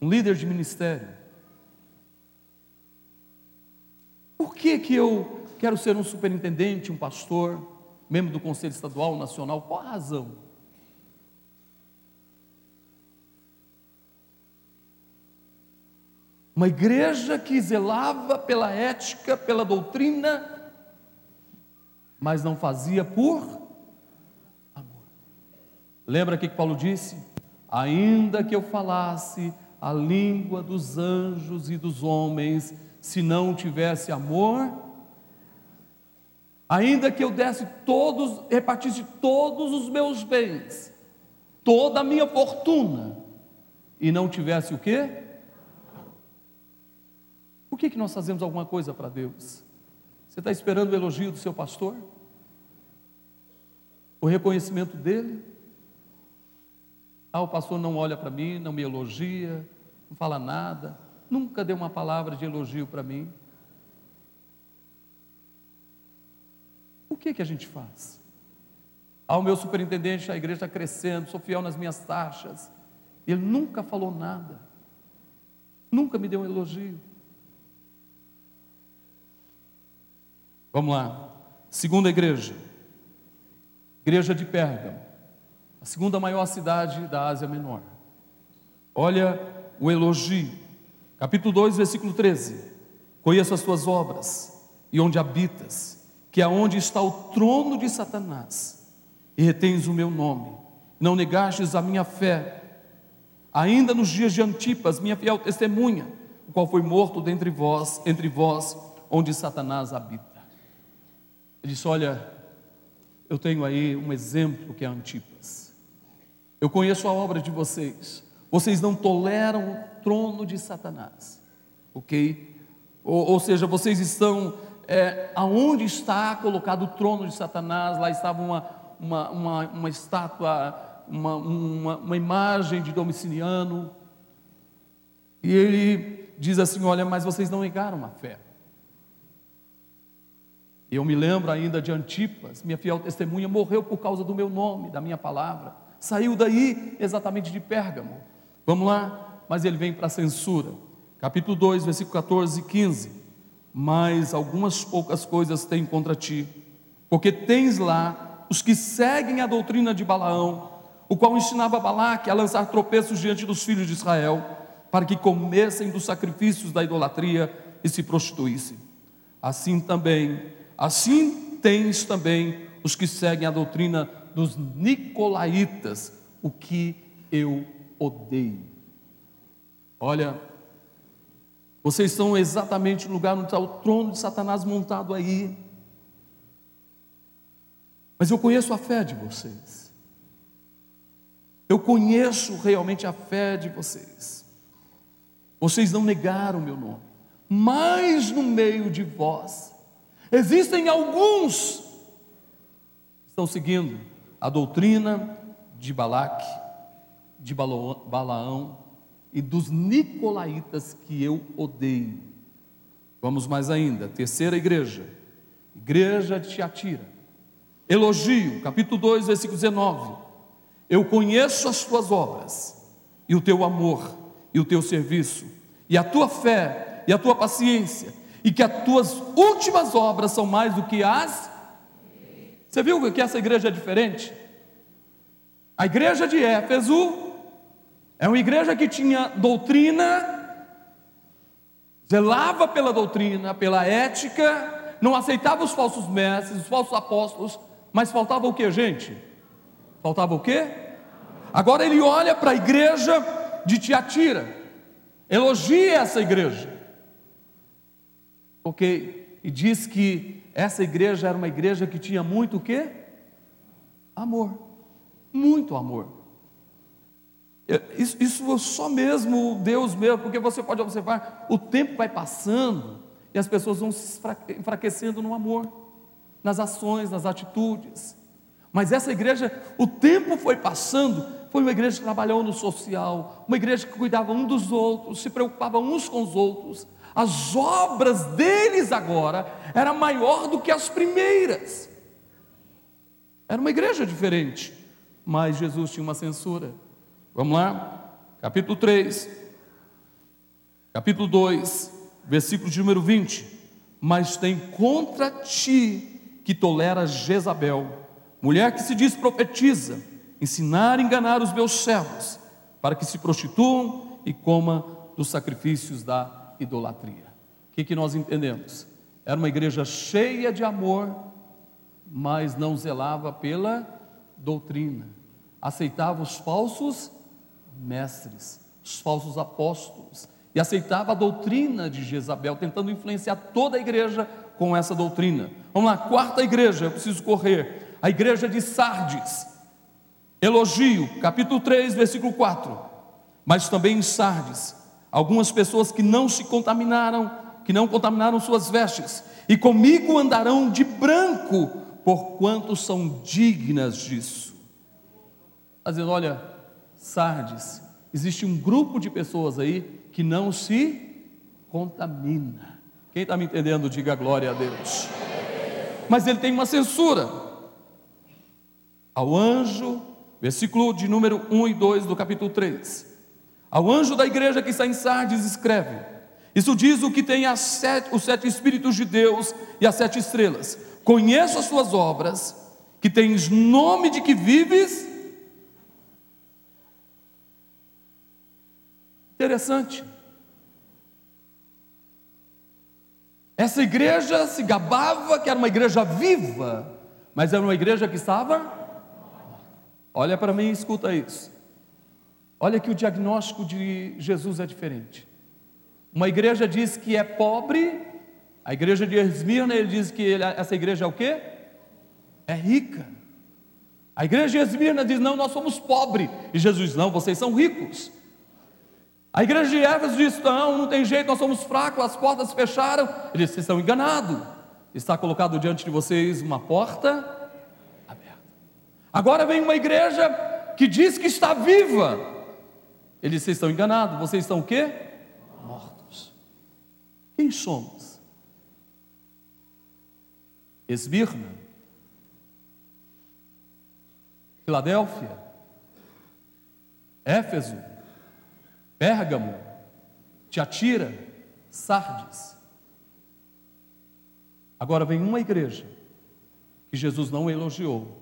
Um líder de ministério? Por que, que eu quero ser um superintendente, um pastor, membro do Conselho Estadual, Nacional? Qual a razão? Uma igreja que zelava pela ética, pela doutrina, mas não fazia por. Lembra que Paulo disse? Ainda que eu falasse a língua dos anjos e dos homens, se não tivesse amor, ainda que eu desse todos, repartisse todos os meus bens, toda a minha fortuna, e não tivesse o quê? Por que, que nós fazemos alguma coisa para Deus? Você está esperando o elogio do seu pastor? O reconhecimento dele? Ah, o pastor não olha para mim, não me elogia, não fala nada, nunca deu uma palavra de elogio para mim. O que que a gente faz? Ah, o meu superintendente, a igreja está crescendo, sou fiel nas minhas taxas. Ele nunca falou nada, nunca me deu um elogio. Vamos lá. Segunda igreja. Igreja de Pérgamo. A segunda maior cidade da Ásia Menor. Olha o elogio. Capítulo 2, versículo 13. Conheço as tuas obras e onde habitas, que é onde está o trono de Satanás, e retens o meu nome. Não negastes a minha fé, ainda nos dias de Antipas, minha fiel testemunha, o qual foi morto dentre vós, entre vós, onde Satanás habita. Ele disse: Olha, eu tenho aí um exemplo que é Antipas. Eu conheço a obra de vocês. Vocês não toleram o trono de Satanás, ok? Ou, ou seja, vocês estão é, aonde está colocado o trono de Satanás? Lá estava uma, uma, uma, uma estátua uma, uma, uma imagem de Domiciliano, e ele diz assim: Olha, mas vocês não negaram a fé. Eu me lembro ainda de Antipas, minha fiel testemunha, morreu por causa do meu nome, da minha palavra. Saiu daí exatamente de Pérgamo. Vamos lá, mas ele vem para a censura. Capítulo 2, versículo 14 e 15. Mas algumas poucas coisas tem contra ti, porque tens lá os que seguem a doutrina de Balaão, o qual ensinava Balaque a lançar tropeços diante dos filhos de Israel, para que comessem dos sacrifícios da idolatria e se prostituíssem. Assim também Assim tens também os que seguem a doutrina dos nicolaítas, o que eu odeio. Olha, vocês estão exatamente no lugar onde está o trono de Satanás montado aí. Mas eu conheço a fé de vocês. Eu conheço realmente a fé de vocês. Vocês não negaram o meu nome, mas no meio de vós Existem alguns que estão seguindo a doutrina de Balaque, de Balaão e dos nicolaítas que eu odeio. Vamos mais ainda, terceira igreja, igreja de Tiatira. Elogio, capítulo 2, versículo 19. Eu conheço as tuas obras, e o teu amor, e o teu serviço, e a tua fé, e a tua paciência, e que as tuas últimas obras são mais do que as. Você viu que essa igreja é diferente? A igreja de Éfeso é uma igreja que tinha doutrina, zelava pela doutrina, pela ética, não aceitava os falsos mestres, os falsos apóstolos, mas faltava o que, gente? Faltava o que? Agora ele olha para a igreja de Tiatira, elogia essa igreja porque e diz que essa igreja era uma igreja que tinha muito o quê? Amor. Muito amor. Isso, isso só mesmo Deus mesmo, porque você pode observar, o tempo vai passando e as pessoas vão se enfraquecendo no amor, nas ações, nas atitudes. Mas essa igreja, o tempo foi passando, foi uma igreja que trabalhou no social, uma igreja que cuidava um dos outros, se preocupava uns com os outros, as obras deles agora era maior do que as primeiras. Era uma igreja diferente, mas Jesus tinha uma censura. Vamos lá? Capítulo 3, capítulo 2, versículo de número 20. Mas tem contra ti que tolera Jezabel, mulher que se diz profetiza, ensinar e enganar os meus servos, para que se prostituam e coma dos sacrifícios da idolatria. O que, que nós entendemos? Era uma igreja cheia de amor, mas não zelava pela doutrina, aceitava os falsos mestres, os falsos apóstolos, e aceitava a doutrina de Jezabel, tentando influenciar toda a igreja com essa doutrina. Vamos lá, quarta igreja, eu preciso correr. A igreja de Sardes. Elogio, capítulo 3, versículo 4. Mas também em Sardes algumas pessoas que não se contaminaram, que não contaminaram suas vestes, e comigo andarão de branco, porquanto são dignas disso. Está dizendo, olha, Sardes, existe um grupo de pessoas aí que não se contamina. Quem está me entendendo, diga glória a Deus. Mas ele tem uma censura. Ao anjo, versículo de número 1 e 2 do capítulo 3. Ao anjo da igreja que está em Sardes, escreve: Isso diz o que tem sete, os sete Espíritos de Deus e as sete estrelas. Conheço as suas obras, que tens nome de que vives. Interessante. Essa igreja se gabava que era uma igreja viva, mas era uma igreja que estava. Olha para mim e escuta isso. Olha que o diagnóstico de Jesus é diferente. Uma igreja diz que é pobre, a igreja de Esmirna, ele diz que ele, essa igreja é o quê? É rica. A igreja de Esmirna diz: não, nós somos pobres. E Jesus não, vocês são ricos. A igreja de Éfeso diz: não, não tem jeito, nós somos fracos, as portas fecharam. Ele diz: vocês estão enganados. Está colocado diante de vocês uma porta aberta. Agora vem uma igreja que diz que está viva. Eles vocês estão enganados, vocês estão o quê? Mortos. Quem somos? Esmirna, Filadélfia, Éfeso, Pérgamo, Tiatira, Sardes. Agora vem uma igreja que Jesus não elogiou.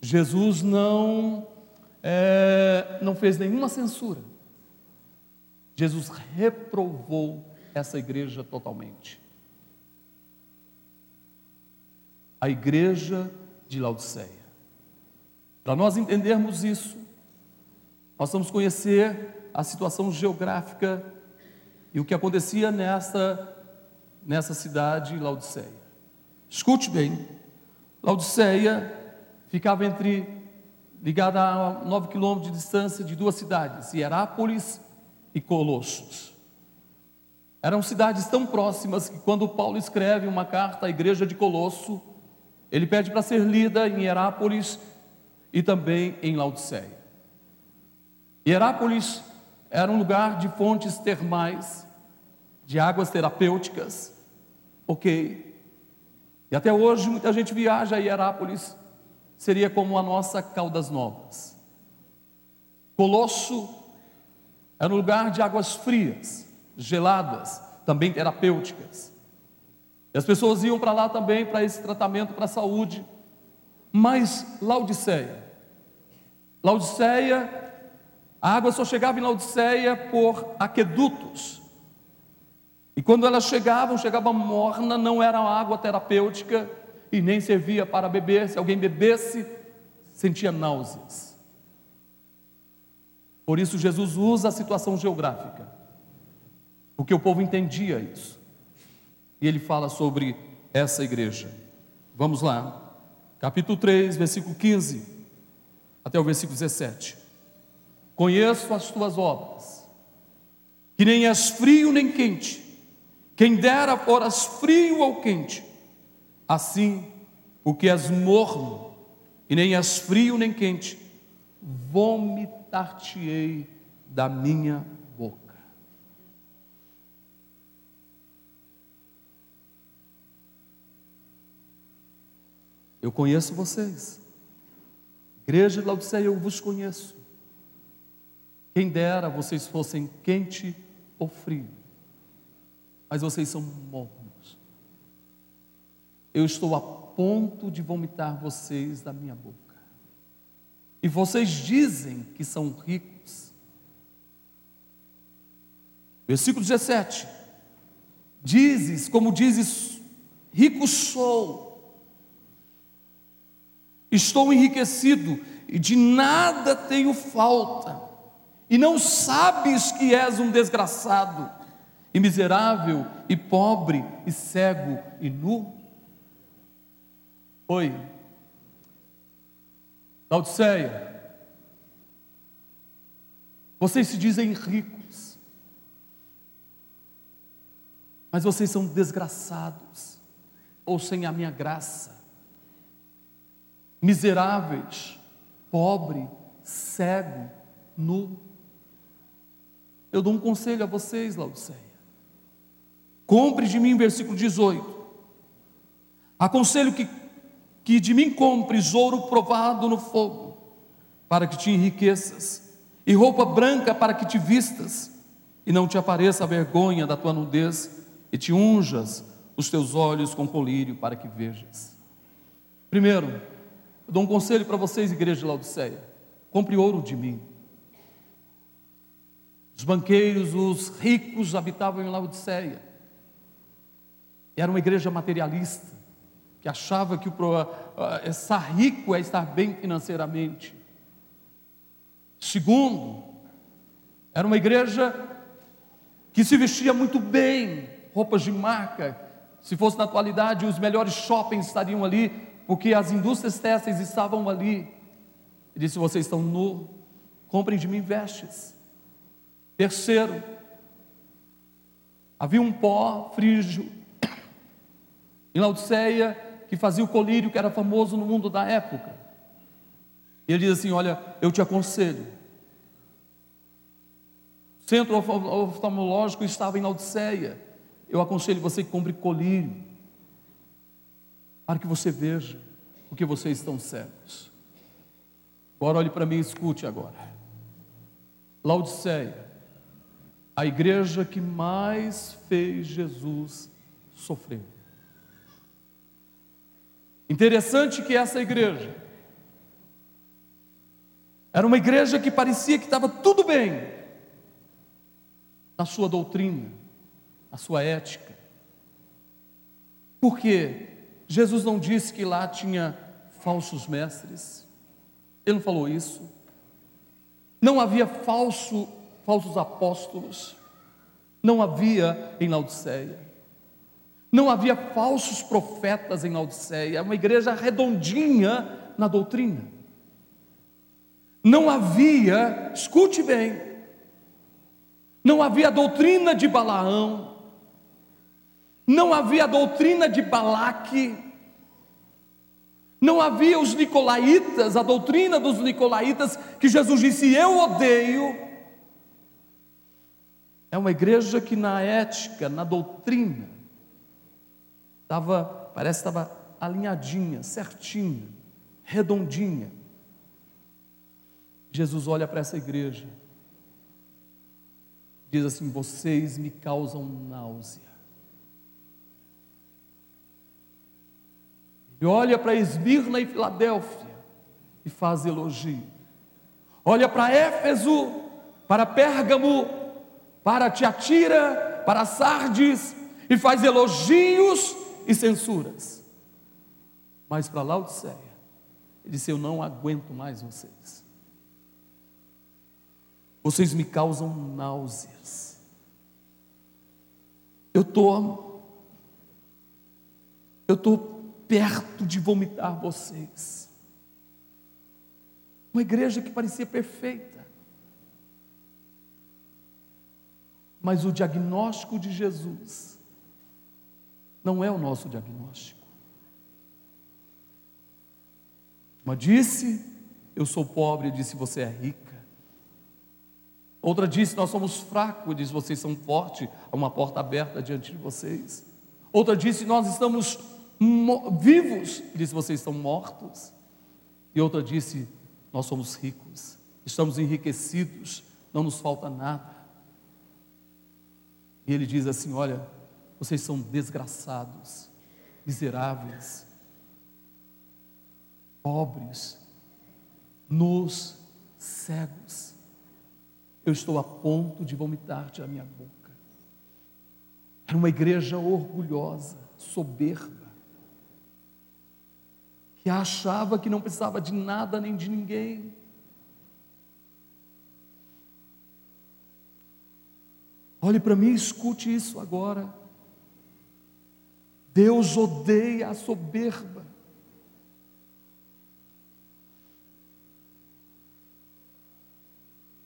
Jesus não, é, não fez nenhuma censura. Jesus reprovou essa igreja totalmente. A igreja de Laodiceia. Para nós entendermos isso, nós vamos conhecer a situação geográfica e o que acontecia nessa, nessa cidade, Laodiceia. Escute bem, Laodiceia ficava entre, ligada a 9 quilômetros de distância de duas cidades, Hierápolis e Colossos. Eram cidades tão próximas que quando Paulo escreve uma carta à igreja de Colosso, ele pede para ser lida em Hierápolis e também em Laodiceia. Hierápolis era um lugar de fontes termais, de águas terapêuticas, ok. E até hoje muita gente viaja a Hierápolis, seria como a nossa Caldas Novas. Colosso era um lugar de águas frias, geladas, também terapêuticas. E as pessoas iam para lá também para esse tratamento para a saúde. Mas Laodiceia, Laodiceia a água só chegava em Laodiceia por aquedutos. E quando elas chegavam, chegava morna, não era água terapêutica e nem servia para beber. Se alguém bebesse, sentia náuseas. Por isso Jesus usa a situação geográfica, porque o povo entendia isso. E ele fala sobre essa igreja. Vamos lá, capítulo 3, versículo 15 até o versículo 17. Conheço as tuas obras, que nem és frio nem quente. Quem dera foras frio ou quente. Assim, o que és morno, e nem és frio nem quente, vomitar-te-ei da minha boca. Eu conheço vocês. Igreja de Laodiceia, eu vos conheço. Quem dera vocês fossem quente ou frio, mas vocês são mornos. Eu estou a ponto de vomitar vocês da minha boca. E vocês dizem que são ricos. Versículo 17: Dizes, como dizes, rico sou, estou enriquecido e de nada tenho falta e não sabes que és um desgraçado, e miserável, e pobre, e cego, e nu? Oi, Laodiceia, vocês se dizem ricos, mas vocês são desgraçados, ou sem a minha graça, miseráveis, pobre, cego, nu. Eu dou um conselho a vocês, Laodiceia. Compre de mim, versículo 18. Aconselho que, que de mim compres ouro provado no fogo, para que te enriqueças, e roupa branca para que te vistas, e não te apareça a vergonha da tua nudez, e te unjas os teus olhos com colírio para que vejas. Primeiro, eu dou um conselho para vocês, igreja de Laodiceia: compre ouro de mim. Os banqueiros, os ricos habitavam em Laodiceia. Era uma igreja materialista, que achava que o, estar rico é estar bem financeiramente. Segundo, era uma igreja que se vestia muito bem, roupas de marca. Se fosse na atualidade, os melhores shoppings estariam ali, porque as indústrias têxteis estavam ali. Ele disse: Vocês estão nu, comprem de mim vestes. Terceiro, havia um pó frígio em Laodiceia que fazia o colírio que era famoso no mundo da época. E ele diz assim: Olha, eu te aconselho. O centro oftalmológico estava em Odisseia. Eu aconselho você que compre colírio, para que você veja, porque vocês estão cegos. Agora olhe para mim e escute agora. Laodiceia, a igreja que mais fez Jesus sofrer. Interessante que essa igreja era uma igreja que parecia que estava tudo bem na sua doutrina, na sua ética. Porque Jesus não disse que lá tinha falsos mestres. Ele não falou isso. Não havia falso, falsos apóstolos. Não havia em Laodiceia. Não havia falsos profetas em Laodiceia. Uma igreja redondinha na doutrina. Não havia, escute bem, não havia doutrina de Balaão, não havia doutrina de Balaque, não havia os nicolaítas, a doutrina dos nicolaítas, que Jesus disse: Eu odeio. É uma igreja que na ética, na doutrina, estava, parece que estava alinhadinha, certinha, redondinha. Jesus olha para essa igreja, diz assim: Vocês me causam náusea. E olha para Esmirna e Filadélfia e faz elogio. Olha para Éfeso, para Pérgamo, para Tiatira, para Sardes e faz elogios e censuras. Mas para Laodiceia, ele disse: Eu não aguento mais vocês. Vocês me causam náuseas. Eu estou, eu estou perto de vomitar vocês. Uma igreja que parecia perfeita, mas o diagnóstico de Jesus não é o nosso diagnóstico. Uma disse, eu sou pobre, disse, você é rica. Outra disse: Nós somos fracos, diz: Vocês são fortes, há uma porta aberta diante de vocês. Outra disse: Nós estamos vivos, diz: Vocês estão mortos. E outra disse: Nós somos ricos, estamos enriquecidos, não nos falta nada. E ele diz assim: Olha, vocês são desgraçados, miseráveis, pobres, nus, cegos eu estou a ponto de vomitar-te a minha boca. Era uma igreja orgulhosa, soberba, que achava que não precisava de nada nem de ninguém. Olhe para mim e escute isso agora. Deus odeia a soberba.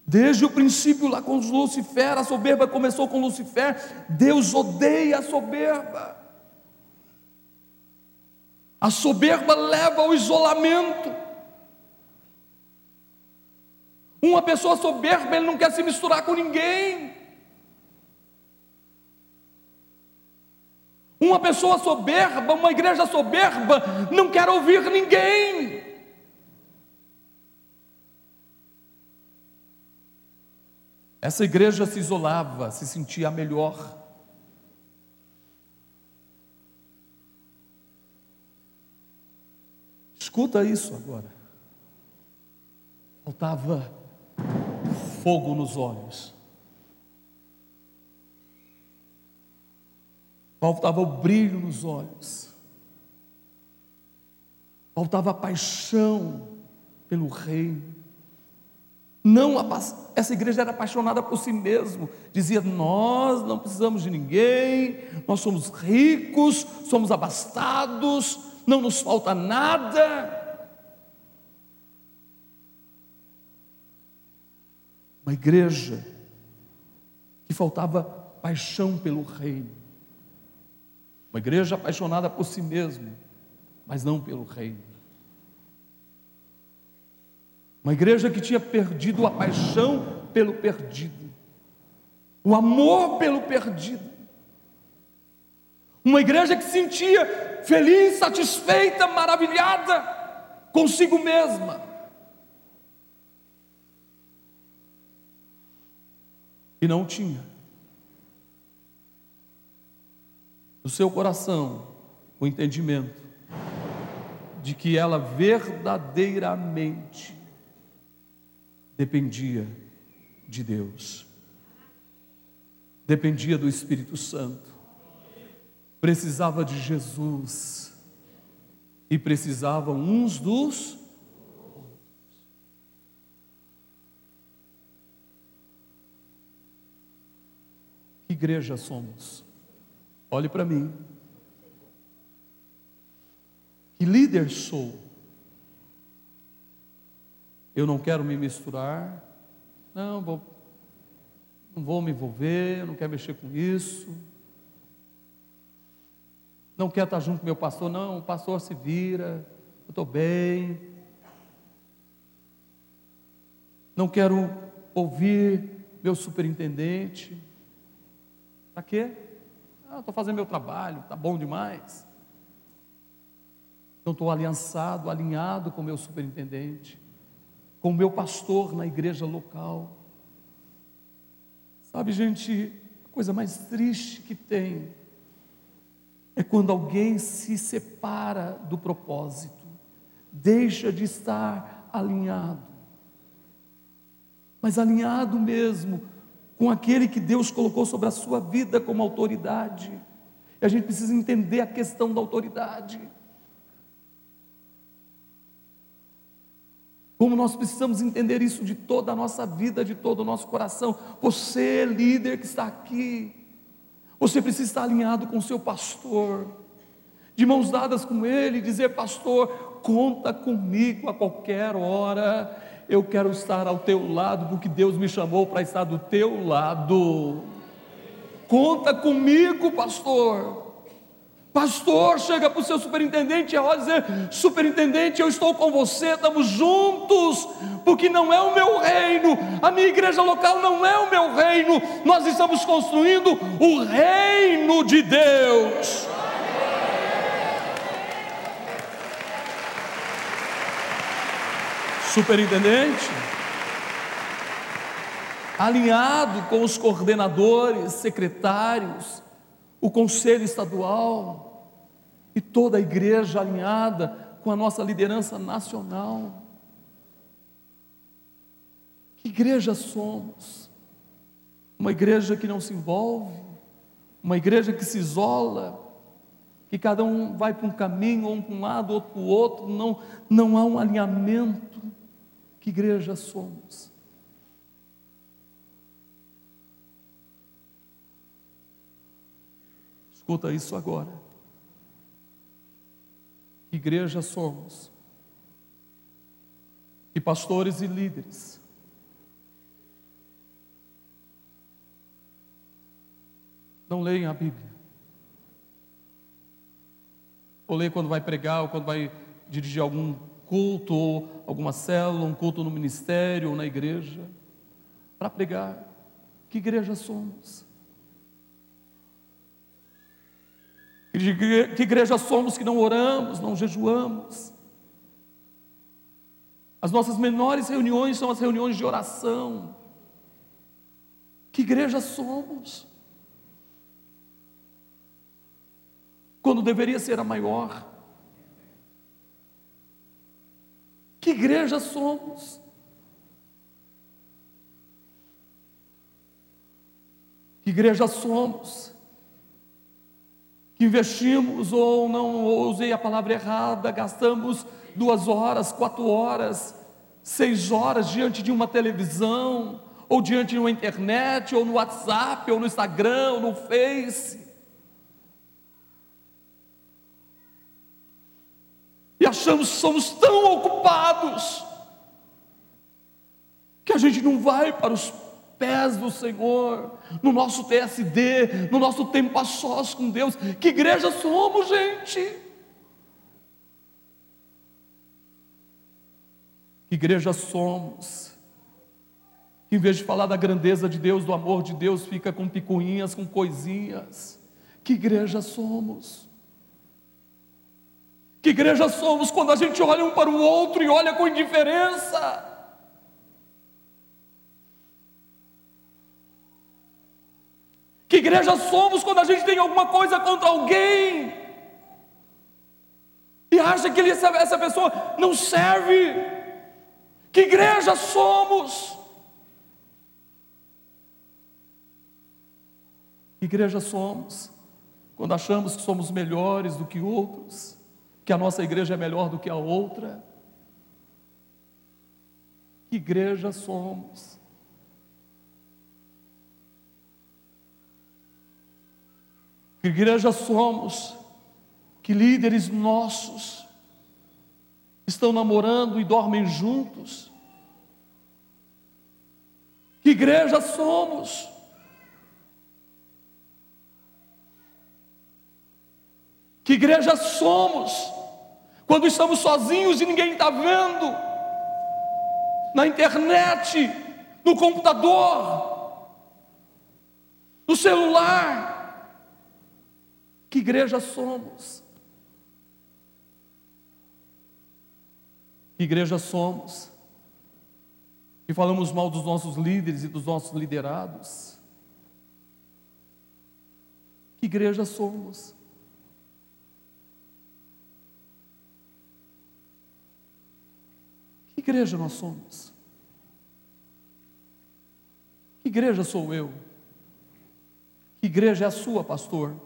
Desde o princípio, lá com Lucifer, a soberba começou com Lucifer. Deus odeia a soberba. A soberba leva ao isolamento. Uma pessoa soberba, ele não quer se misturar com ninguém. Uma pessoa soberba, uma igreja soberba, não quer ouvir ninguém. Essa igreja se isolava, se sentia melhor. Escuta isso agora. Faltava fogo nos olhos. Faltava o brilho nos olhos. Faltava paixão pelo reino. Não, essa igreja era apaixonada por si mesmo. Dizia: Nós não precisamos de ninguém, nós somos ricos, somos abastados, não nos falta nada. Uma igreja que faltava paixão pelo reino. Uma igreja apaixonada por si mesmo, mas não pelo reino. Uma igreja que tinha perdido a paixão pelo perdido, o amor pelo perdido. Uma igreja que se sentia feliz, satisfeita, maravilhada consigo mesma. E não tinha no seu coração o entendimento de que ela verdadeiramente dependia de Deus, dependia do Espírito Santo, precisava de Jesus e precisavam uns dos outros. Que igreja somos? Olhe para mim. Que líder sou? Eu não quero me misturar. Não, vou, não vou me envolver, não quero mexer com isso. Não quero estar junto com meu pastor, não, o pastor se vira, eu estou bem. Não quero ouvir meu superintendente. Para quê? Ah, estou fazendo meu trabalho, está bom demais. Não estou aliançado, alinhado com o meu superintendente, com o meu pastor na igreja local. Sabe, gente, a coisa mais triste que tem é quando alguém se separa do propósito, deixa de estar alinhado, mas alinhado mesmo com aquele que Deus colocou sobre a sua vida como autoridade. E a gente precisa entender a questão da autoridade. Como nós precisamos entender isso de toda a nossa vida, de todo o nosso coração. Você, líder que está aqui, você precisa estar alinhado com o seu pastor, de mãos dadas com ele, dizer: Pastor, conta comigo a qualquer hora eu quero estar ao teu lado, porque Deus me chamou para estar do teu lado. Conta comigo, pastor. Pastor, chega para o seu superintendente e olha dizer: Superintendente, eu estou com você, estamos juntos, porque não é o meu reino, a minha igreja local não é o meu reino, nós estamos construindo o reino de Deus. Superintendente, alinhado com os coordenadores, secretários, o conselho estadual e toda a igreja alinhada com a nossa liderança nacional. Que igreja somos? Uma igreja que não se envolve, uma igreja que se isola, que cada um vai para um caminho, um para um lado, outro para o outro, não, não há um alinhamento. Que igreja somos? Escuta isso agora. Que igreja somos? E pastores e líderes. Não leem a Bíblia. Ou leem quando vai pregar, ou quando vai dirigir algum culto, ou alguma célula, um culto no ministério ou na igreja, para pregar. Que igreja somos? Que igreja somos que não oramos, não jejuamos? As nossas menores reuniões são as reuniões de oração. Que igreja somos? Quando deveria ser a maior. Que igreja somos? Que igreja somos? Que investimos, ou não ou usei a palavra errada, gastamos duas horas, quatro horas, seis horas diante de uma televisão, ou diante de uma internet, ou no WhatsApp, ou no Instagram, ou no Face. Achamos somos tão ocupados que a gente não vai para os pés do Senhor, no nosso TSD, no nosso tempo a sós com Deus. Que igreja somos, gente? Que igreja somos? Que em vez de falar da grandeza de Deus, do amor de Deus, fica com picuinhas, com coisinhas. Que igreja somos? Que igreja somos quando a gente olha um para o outro e olha com indiferença? Que igreja somos quando a gente tem alguma coisa contra alguém e acha que essa, pessoa não serve? Que igreja somos? Que igreja somos quando achamos que somos melhores do que outros, que a nossa igreja é melhor do que a outra? Que igreja somos? Que igreja somos? Que líderes nossos estão namorando e dormem juntos? Que igreja somos? Que igreja somos? Quando estamos sozinhos e ninguém está vendo, na internet, no computador, no celular, que igreja somos? Que igreja somos? E falamos mal dos nossos líderes e dos nossos liderados? Que igreja somos? Igreja nós somos? Que igreja sou eu? Que igreja é a sua, pastor?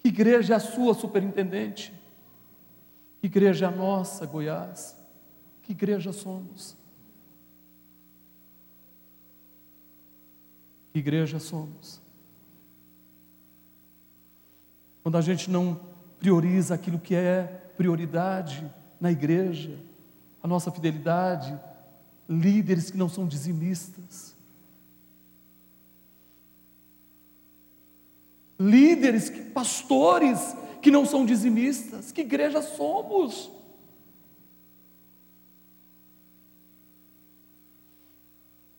Que igreja é a sua, superintendente? Que igreja é a nossa, Goiás? Que igreja somos? Que igreja somos? Quando a gente não prioriza aquilo que é prioridade na igreja, a nossa fidelidade, líderes que não são dizimistas, líderes, pastores que não são dizimistas. Que igreja somos?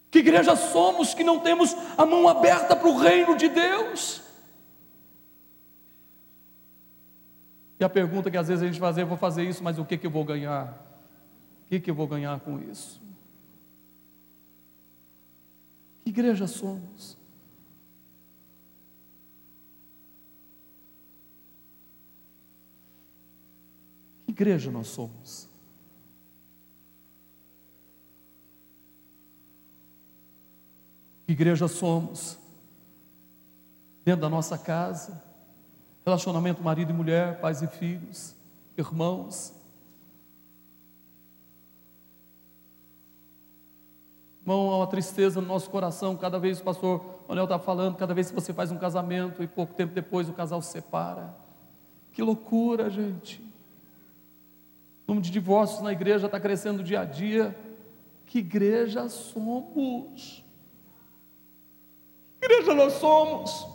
Que igreja somos que não temos a mão aberta para o reino de Deus? E a pergunta que às vezes a gente faz é: eu vou fazer isso, mas o que, que eu vou ganhar? Que, que eu vou ganhar com isso? Que igreja somos? igreja nós somos? Que igreja somos? Dentro da nossa casa, relacionamento marido e mulher, pais e filhos, irmãos. Irmão, há uma tristeza no nosso coração, cada vez o pastor Manuel está falando, cada vez que você faz um casamento e pouco tempo depois o casal se separa. Que loucura, gente. O número de divórcios na igreja está crescendo dia a dia. Que igreja somos? Que igreja nós somos?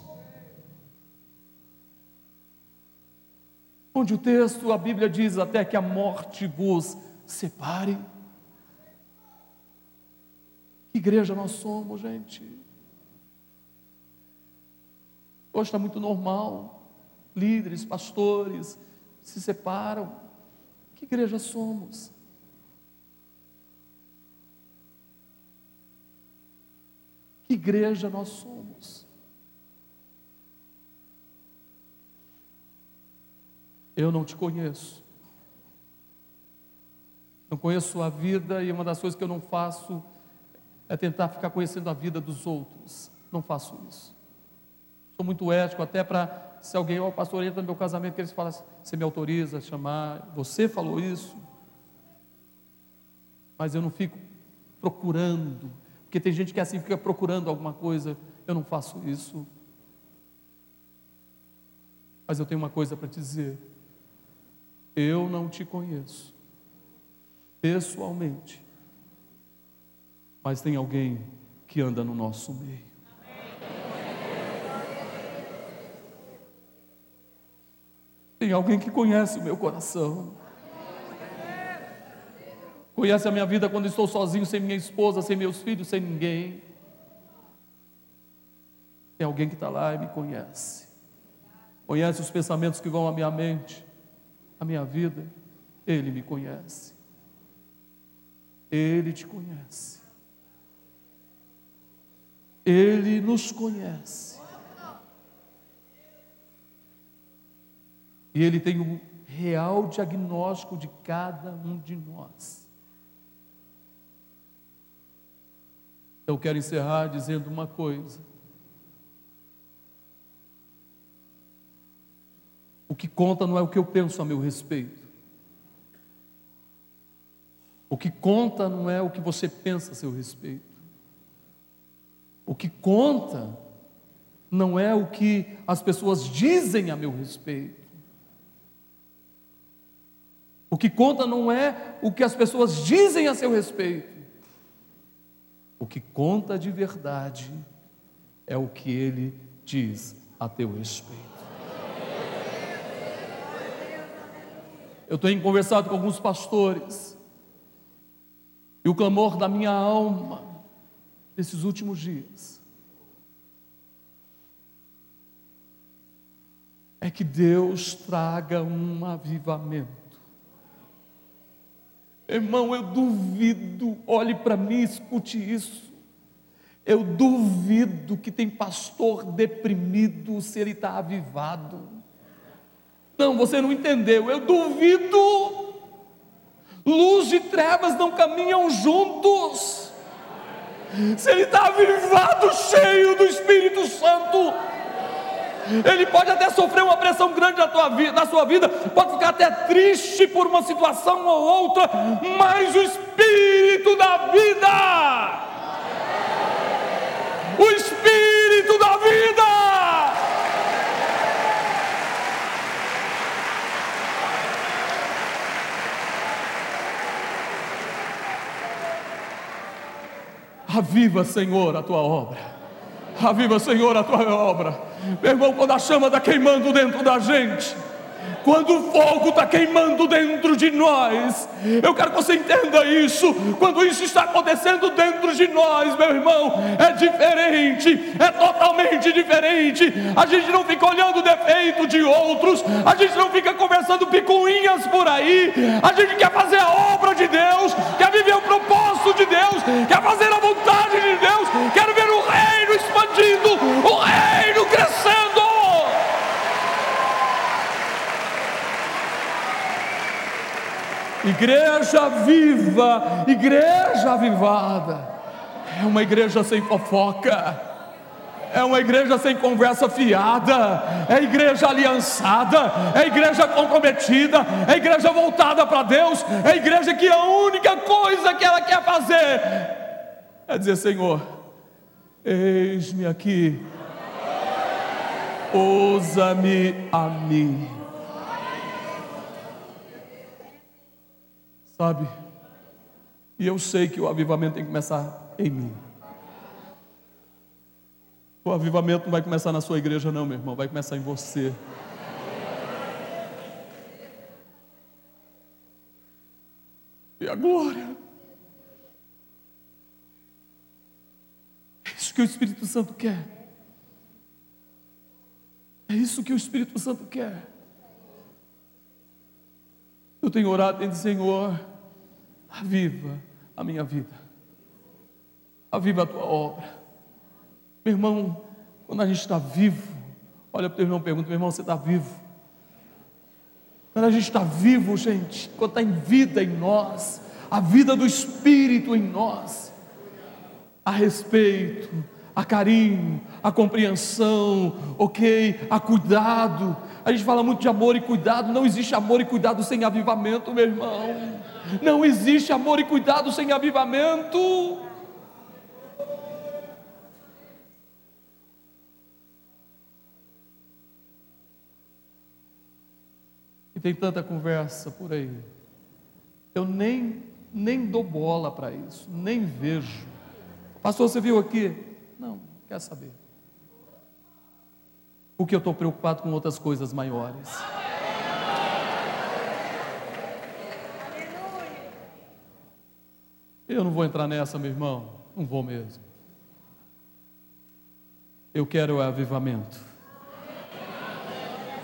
Onde o texto, a Bíblia diz até que a morte vos separe. Que igreja nós somos, gente? Hoje está muito normal. Líderes, pastores se separam. Que igreja somos? Que igreja nós somos? Eu não te conheço. Não conheço a vida e uma das coisas que eu não faço é tentar ficar conhecendo a vida dos outros. Não faço isso. Sou muito ético até para se alguém, ó, oh, pastor, entra no meu casamento, que eles falam assim, você me autoriza a chamar, você falou isso, mas eu não fico procurando, porque tem gente que é assim fica procurando alguma coisa, eu não faço isso. Mas eu tenho uma coisa para te dizer, eu não te conheço, pessoalmente, mas tem alguém que anda no nosso meio. Tem alguém que conhece o meu coração. Conhece a minha vida quando estou sozinho, sem minha esposa, sem meus filhos, sem ninguém. Tem alguém que está lá e me conhece. Conhece os pensamentos que vão à minha mente, à minha vida. Ele me conhece. Ele te conhece. Ele nos conhece. E Ele tem um real diagnóstico de cada um de nós. Eu quero encerrar dizendo uma coisa. O que conta não é o que eu penso a meu respeito. O que conta não é o que você pensa a seu respeito. O que conta não é o que as pessoas dizem a meu respeito. O que conta não é o que as pessoas dizem a seu respeito. O que conta de verdade é o que ele diz a teu respeito. Eu tenho conversado com alguns pastores, e o clamor da minha alma nesses últimos dias é que Deus traga um avivamento. Irmão, eu duvido, olhe para mim, escute isso. Eu duvido que tem pastor deprimido se ele está avivado. Não, você não entendeu. Eu duvido. Luz e trevas não caminham juntos. Se ele está avivado, cheio do Espírito Santo, ele pode até sofrer uma pressão grande na, tua vida, na sua vida, pode ficar até triste por uma situação ou outra, mas o Espírito da vida, o Espírito da vida, Aviva, Senhor, a tua obra. Aviva, Senhor, a tua obra. Meu irmão, quando a chama está queimando dentro da gente, quando o fogo está queimando dentro de nós, eu quero que você entenda isso. Quando isso está acontecendo dentro de nós, meu irmão, é diferente, é totalmente diferente. A gente não fica olhando o defeito de outros, a gente não fica conversando picuinhas por aí. A gente quer fazer a obra de Deus, quer viver o propósito de Deus, quer fazer a vontade de Deus, quer ver o reino expandindo, o reino crescendo. Igreja viva, igreja avivada, é uma igreja sem fofoca, é uma igreja sem conversa fiada, é igreja aliançada, é igreja comprometida, é igreja voltada para Deus, é igreja que a única coisa que ela quer fazer é dizer: Senhor, eis-me aqui, usa-me a mim. Sabe? E eu sei que o avivamento tem que começar em mim. O avivamento não vai começar na sua igreja, não, meu irmão, vai começar em você. E a glória. É isso que o Espírito Santo quer. É isso que o Espírito Santo quer. Eu tenho orado e Senhor, aviva a minha vida, aviva a tua obra. Meu irmão, quando a gente está vivo, olha para o teu irmão e pergunta: meu irmão, você está vivo? Quando a gente está vivo, gente, quando está em vida em nós, a vida do Espírito em nós, a respeito, a carinho, a compreensão, ok, a cuidado, a gente fala muito de amor e cuidado, não existe amor e cuidado sem avivamento, meu irmão. Não existe amor e cuidado sem avivamento. E tem tanta conversa por aí. Eu nem nem dou bola para isso, nem vejo. Pastor, você viu aqui? Não, quer saber porque eu estou preocupado com outras coisas maiores. Eu não vou entrar nessa, meu irmão. Não vou mesmo. Eu quero o avivamento.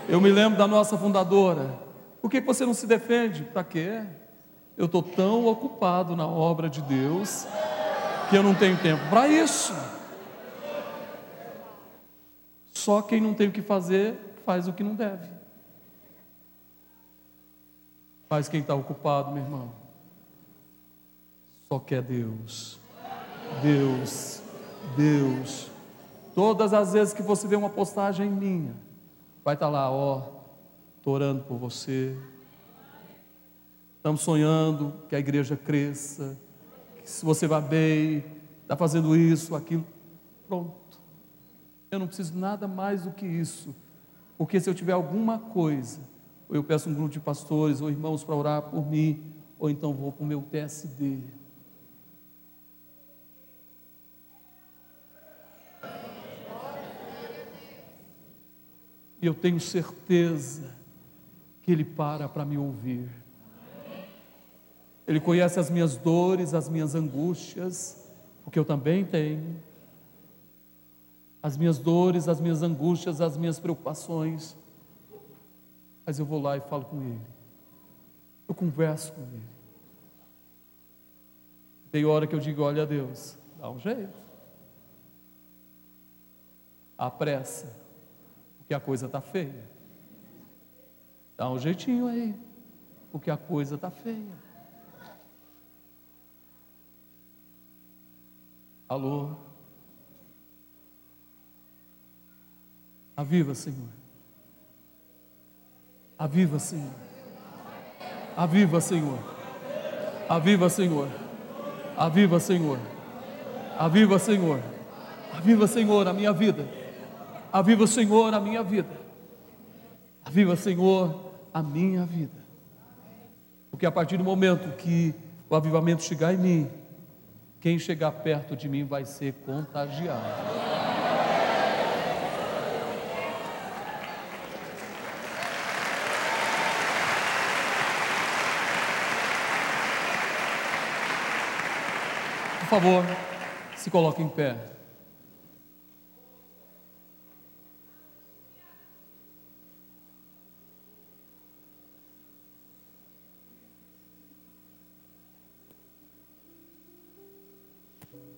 Eu me lembro da nossa fundadora. Por que você não se defende? Para quê? Eu estou tão ocupado na obra de Deus que eu não tenho tempo para isso. Só quem não tem o que fazer, faz o que não deve. Faz quem está ocupado, meu irmão. Só quer Deus. Deus, Deus. Todas as vezes que você vê uma postagem minha, vai estar tá lá, ó, estou orando por você. Estamos sonhando que a igreja cresça, que se você vai bem, está fazendo isso, aquilo. Pronto. Eu não preciso nada mais do que isso. Porque se eu tiver alguma coisa, ou eu peço um grupo de pastores ou irmãos para orar por mim, ou então vou para o meu TSD. E eu tenho certeza que Ele para para me ouvir. Ele conhece as minhas dores, as minhas angústias, porque eu também tenho as minhas dores, as minhas angústias, as minhas preocupações. Mas eu vou lá e falo com Ele. Eu converso com Ele. Tem hora que eu digo: olha, Deus, dá um jeito. Apressa, porque a coisa está feia. Dá um jeitinho aí, porque a coisa está feia. Alô? Aviva, Senhor. Aviva, Senhor. Aviva, Senhor. Aviva, Senhor. Aviva, Senhor. Aviva, Senhor. Aviva, Senhor, a minha vida. Aviva, Senhor, a minha vida. Aviva, Senhor, a minha vida. Porque a partir do momento que o avivamento chegar em mim, quem chegar perto de mim vai ser contagiado. Favor, se coloque em pé.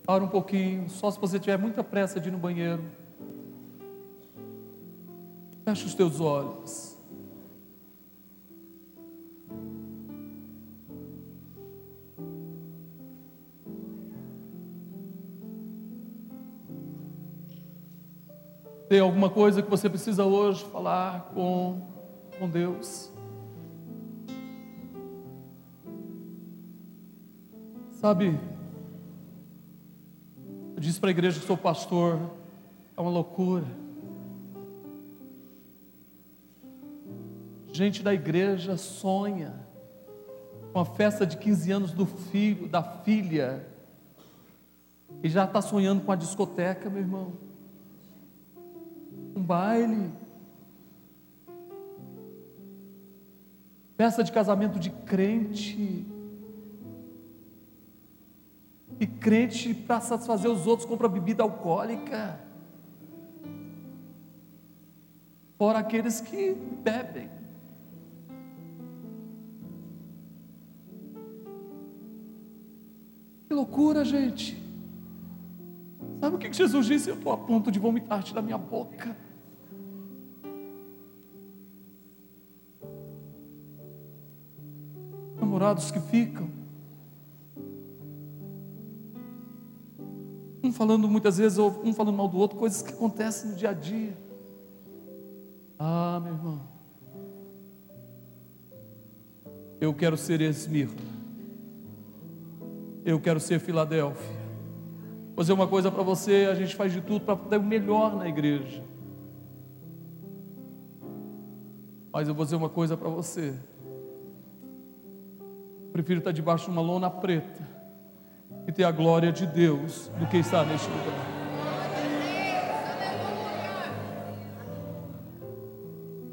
Para um pouquinho, só se você tiver muita pressa de ir no banheiro. Feche os teus olhos. Tem alguma coisa que você precisa hoje falar com, com Deus? Sabe, eu disse para a igreja que sou pastor, é uma loucura. Gente da igreja sonha com a festa de 15 anos do filho, da filha, e já está sonhando com a discoteca, meu irmão um baile, festa de casamento de crente, e crente para satisfazer os outros compra bebida alcoólica, fora aqueles que bebem. Que loucura, gente. Sabe o que Jesus disse? Eu estou a ponto de vomitar-te da minha boca. Namorados que ficam. Um falando muitas vezes, ou um falando mal do outro, coisas que acontecem no dia a dia. Ah, meu irmão. Eu quero ser Esmirna. Eu quero ser Filadélfia. Vou dizer uma coisa para você: a gente faz de tudo para dar o melhor na igreja. Mas eu vou dizer uma coisa para você prefiro estar debaixo de uma lona preta e ter a glória de Deus do que estar neste lugar.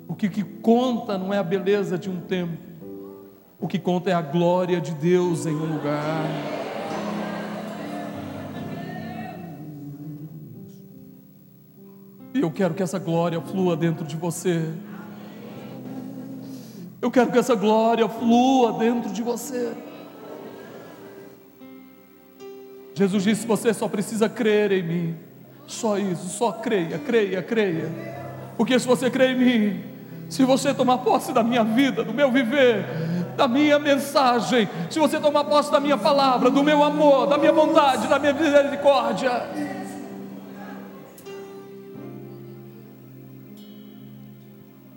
O que, que conta não é a beleza de um tempo, o que conta é a glória de Deus em um lugar. E eu quero que essa glória flua dentro de você. Eu quero que essa glória flua dentro de você. Jesus disse: Você só precisa crer em mim. Só isso, só creia, creia, creia. Porque se você crê em mim, se você tomar posse da minha vida, do meu viver, da minha mensagem, se você tomar posse da minha palavra, do meu amor, da minha bondade, da minha misericórdia,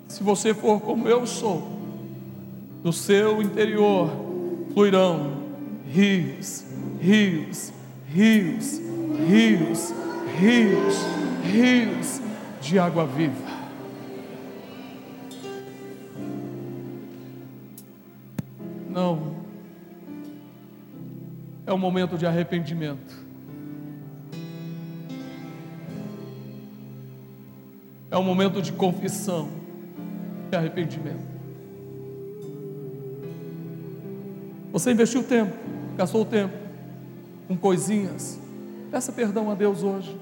se você for como eu sou, do seu interior fluirão rios, rios, rios, rios, rios, rios de água viva. Não, é um momento de arrependimento. É um momento de confissão e arrependimento. Você investiu tempo, gastou tempo com coisinhas. Peça perdão a Deus hoje.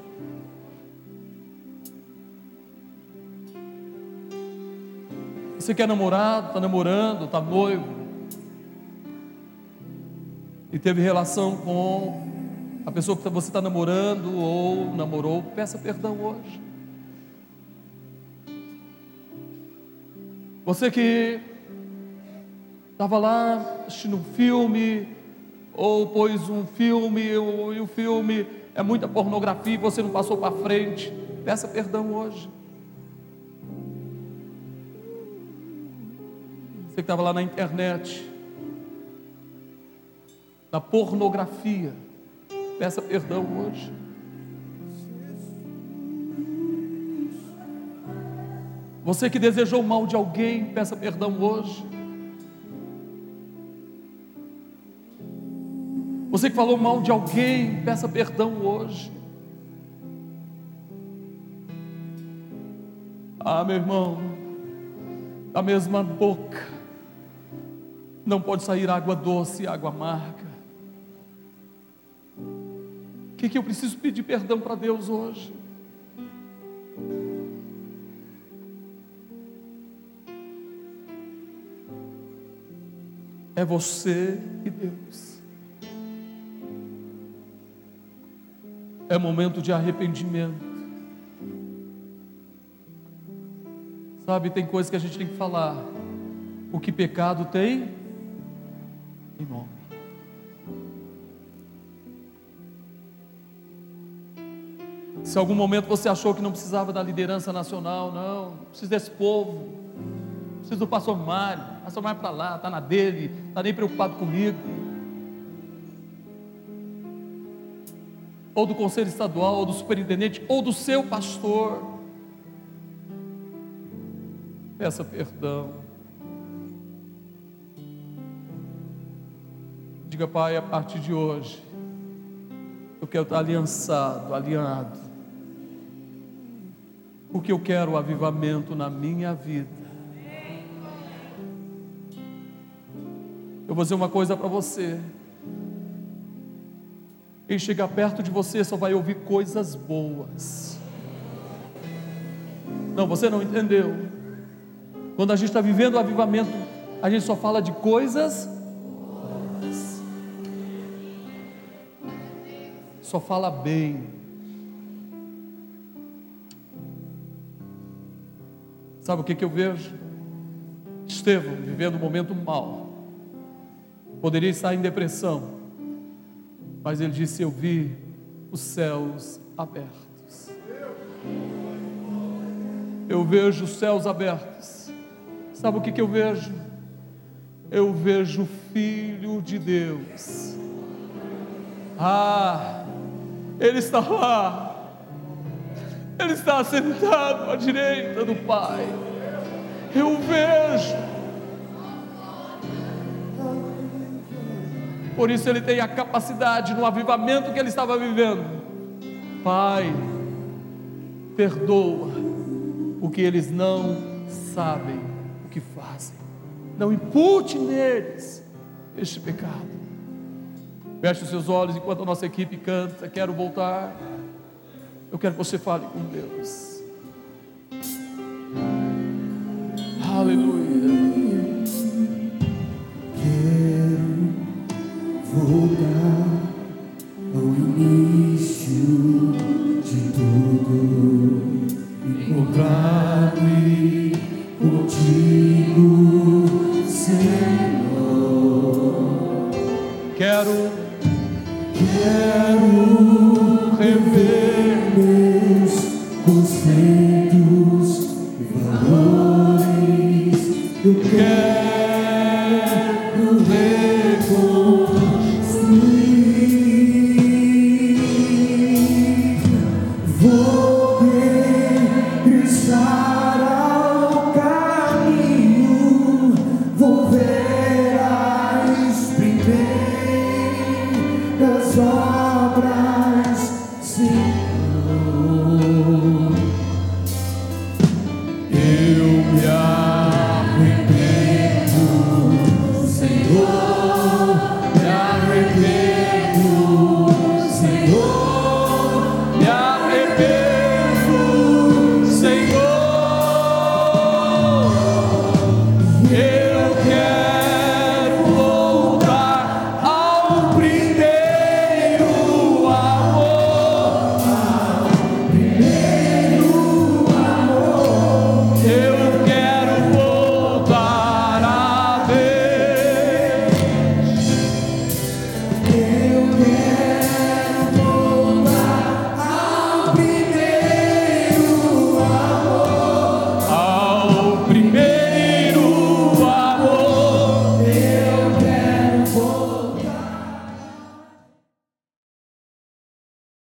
Você quer namorado, está namorando, está noivo, e teve relação com a pessoa que você está namorando ou namorou, peça perdão hoje. Você que estava lá assistindo um filme, ou pôs um filme, e o filme é muita pornografia e você não passou para frente, peça perdão hoje. Você que estava lá na internet, na pornografia, peça perdão hoje. Você que desejou mal de alguém, peça perdão hoje. Você que falou mal de alguém, peça perdão hoje. Ah, meu irmão, da mesma boca não pode sair água doce e água amarga. O que, que eu preciso pedir perdão para Deus hoje? É você e Deus. É momento de arrependimento. Sabe, tem coisas que a gente tem que falar. O que pecado tem em nome. Se algum momento você achou que não precisava da liderança nacional, não, não precisa desse povo, precisa do pastor Mário, pastor Mário para lá, está na dele, está nem preocupado comigo. Ou do conselho estadual, ou do superintendente, ou do seu pastor. Peça perdão. Diga, Pai, a partir de hoje, eu quero estar aliançado, alinhado, porque eu quero o avivamento na minha vida. Eu vou dizer uma coisa para você. Quem chegar perto de você só vai ouvir coisas boas. Não, você não entendeu. Quando a gente está vivendo o avivamento, a gente só fala de coisas boas. Só fala bem. Sabe o que, que eu vejo? Estevão vivendo um momento mal. Poderia estar em depressão mas ele disse: Eu vi os céus abertos. Eu vejo os céus abertos. Sabe o que, que eu vejo? Eu vejo o Filho de Deus. Ah, Ele está lá. Ele está sentado à direita do Pai. Eu vejo. Por isso ele tem a capacidade, no avivamento que ele estava vivendo. Pai, perdoa, o que eles não sabem o que fazem. Não impute neles este pecado. Feche os seus olhos enquanto a nossa equipe canta. Quero voltar. Eu quero que você fale com Deus. Aleluia. Quero voltar ao início de tudo, encontrar-me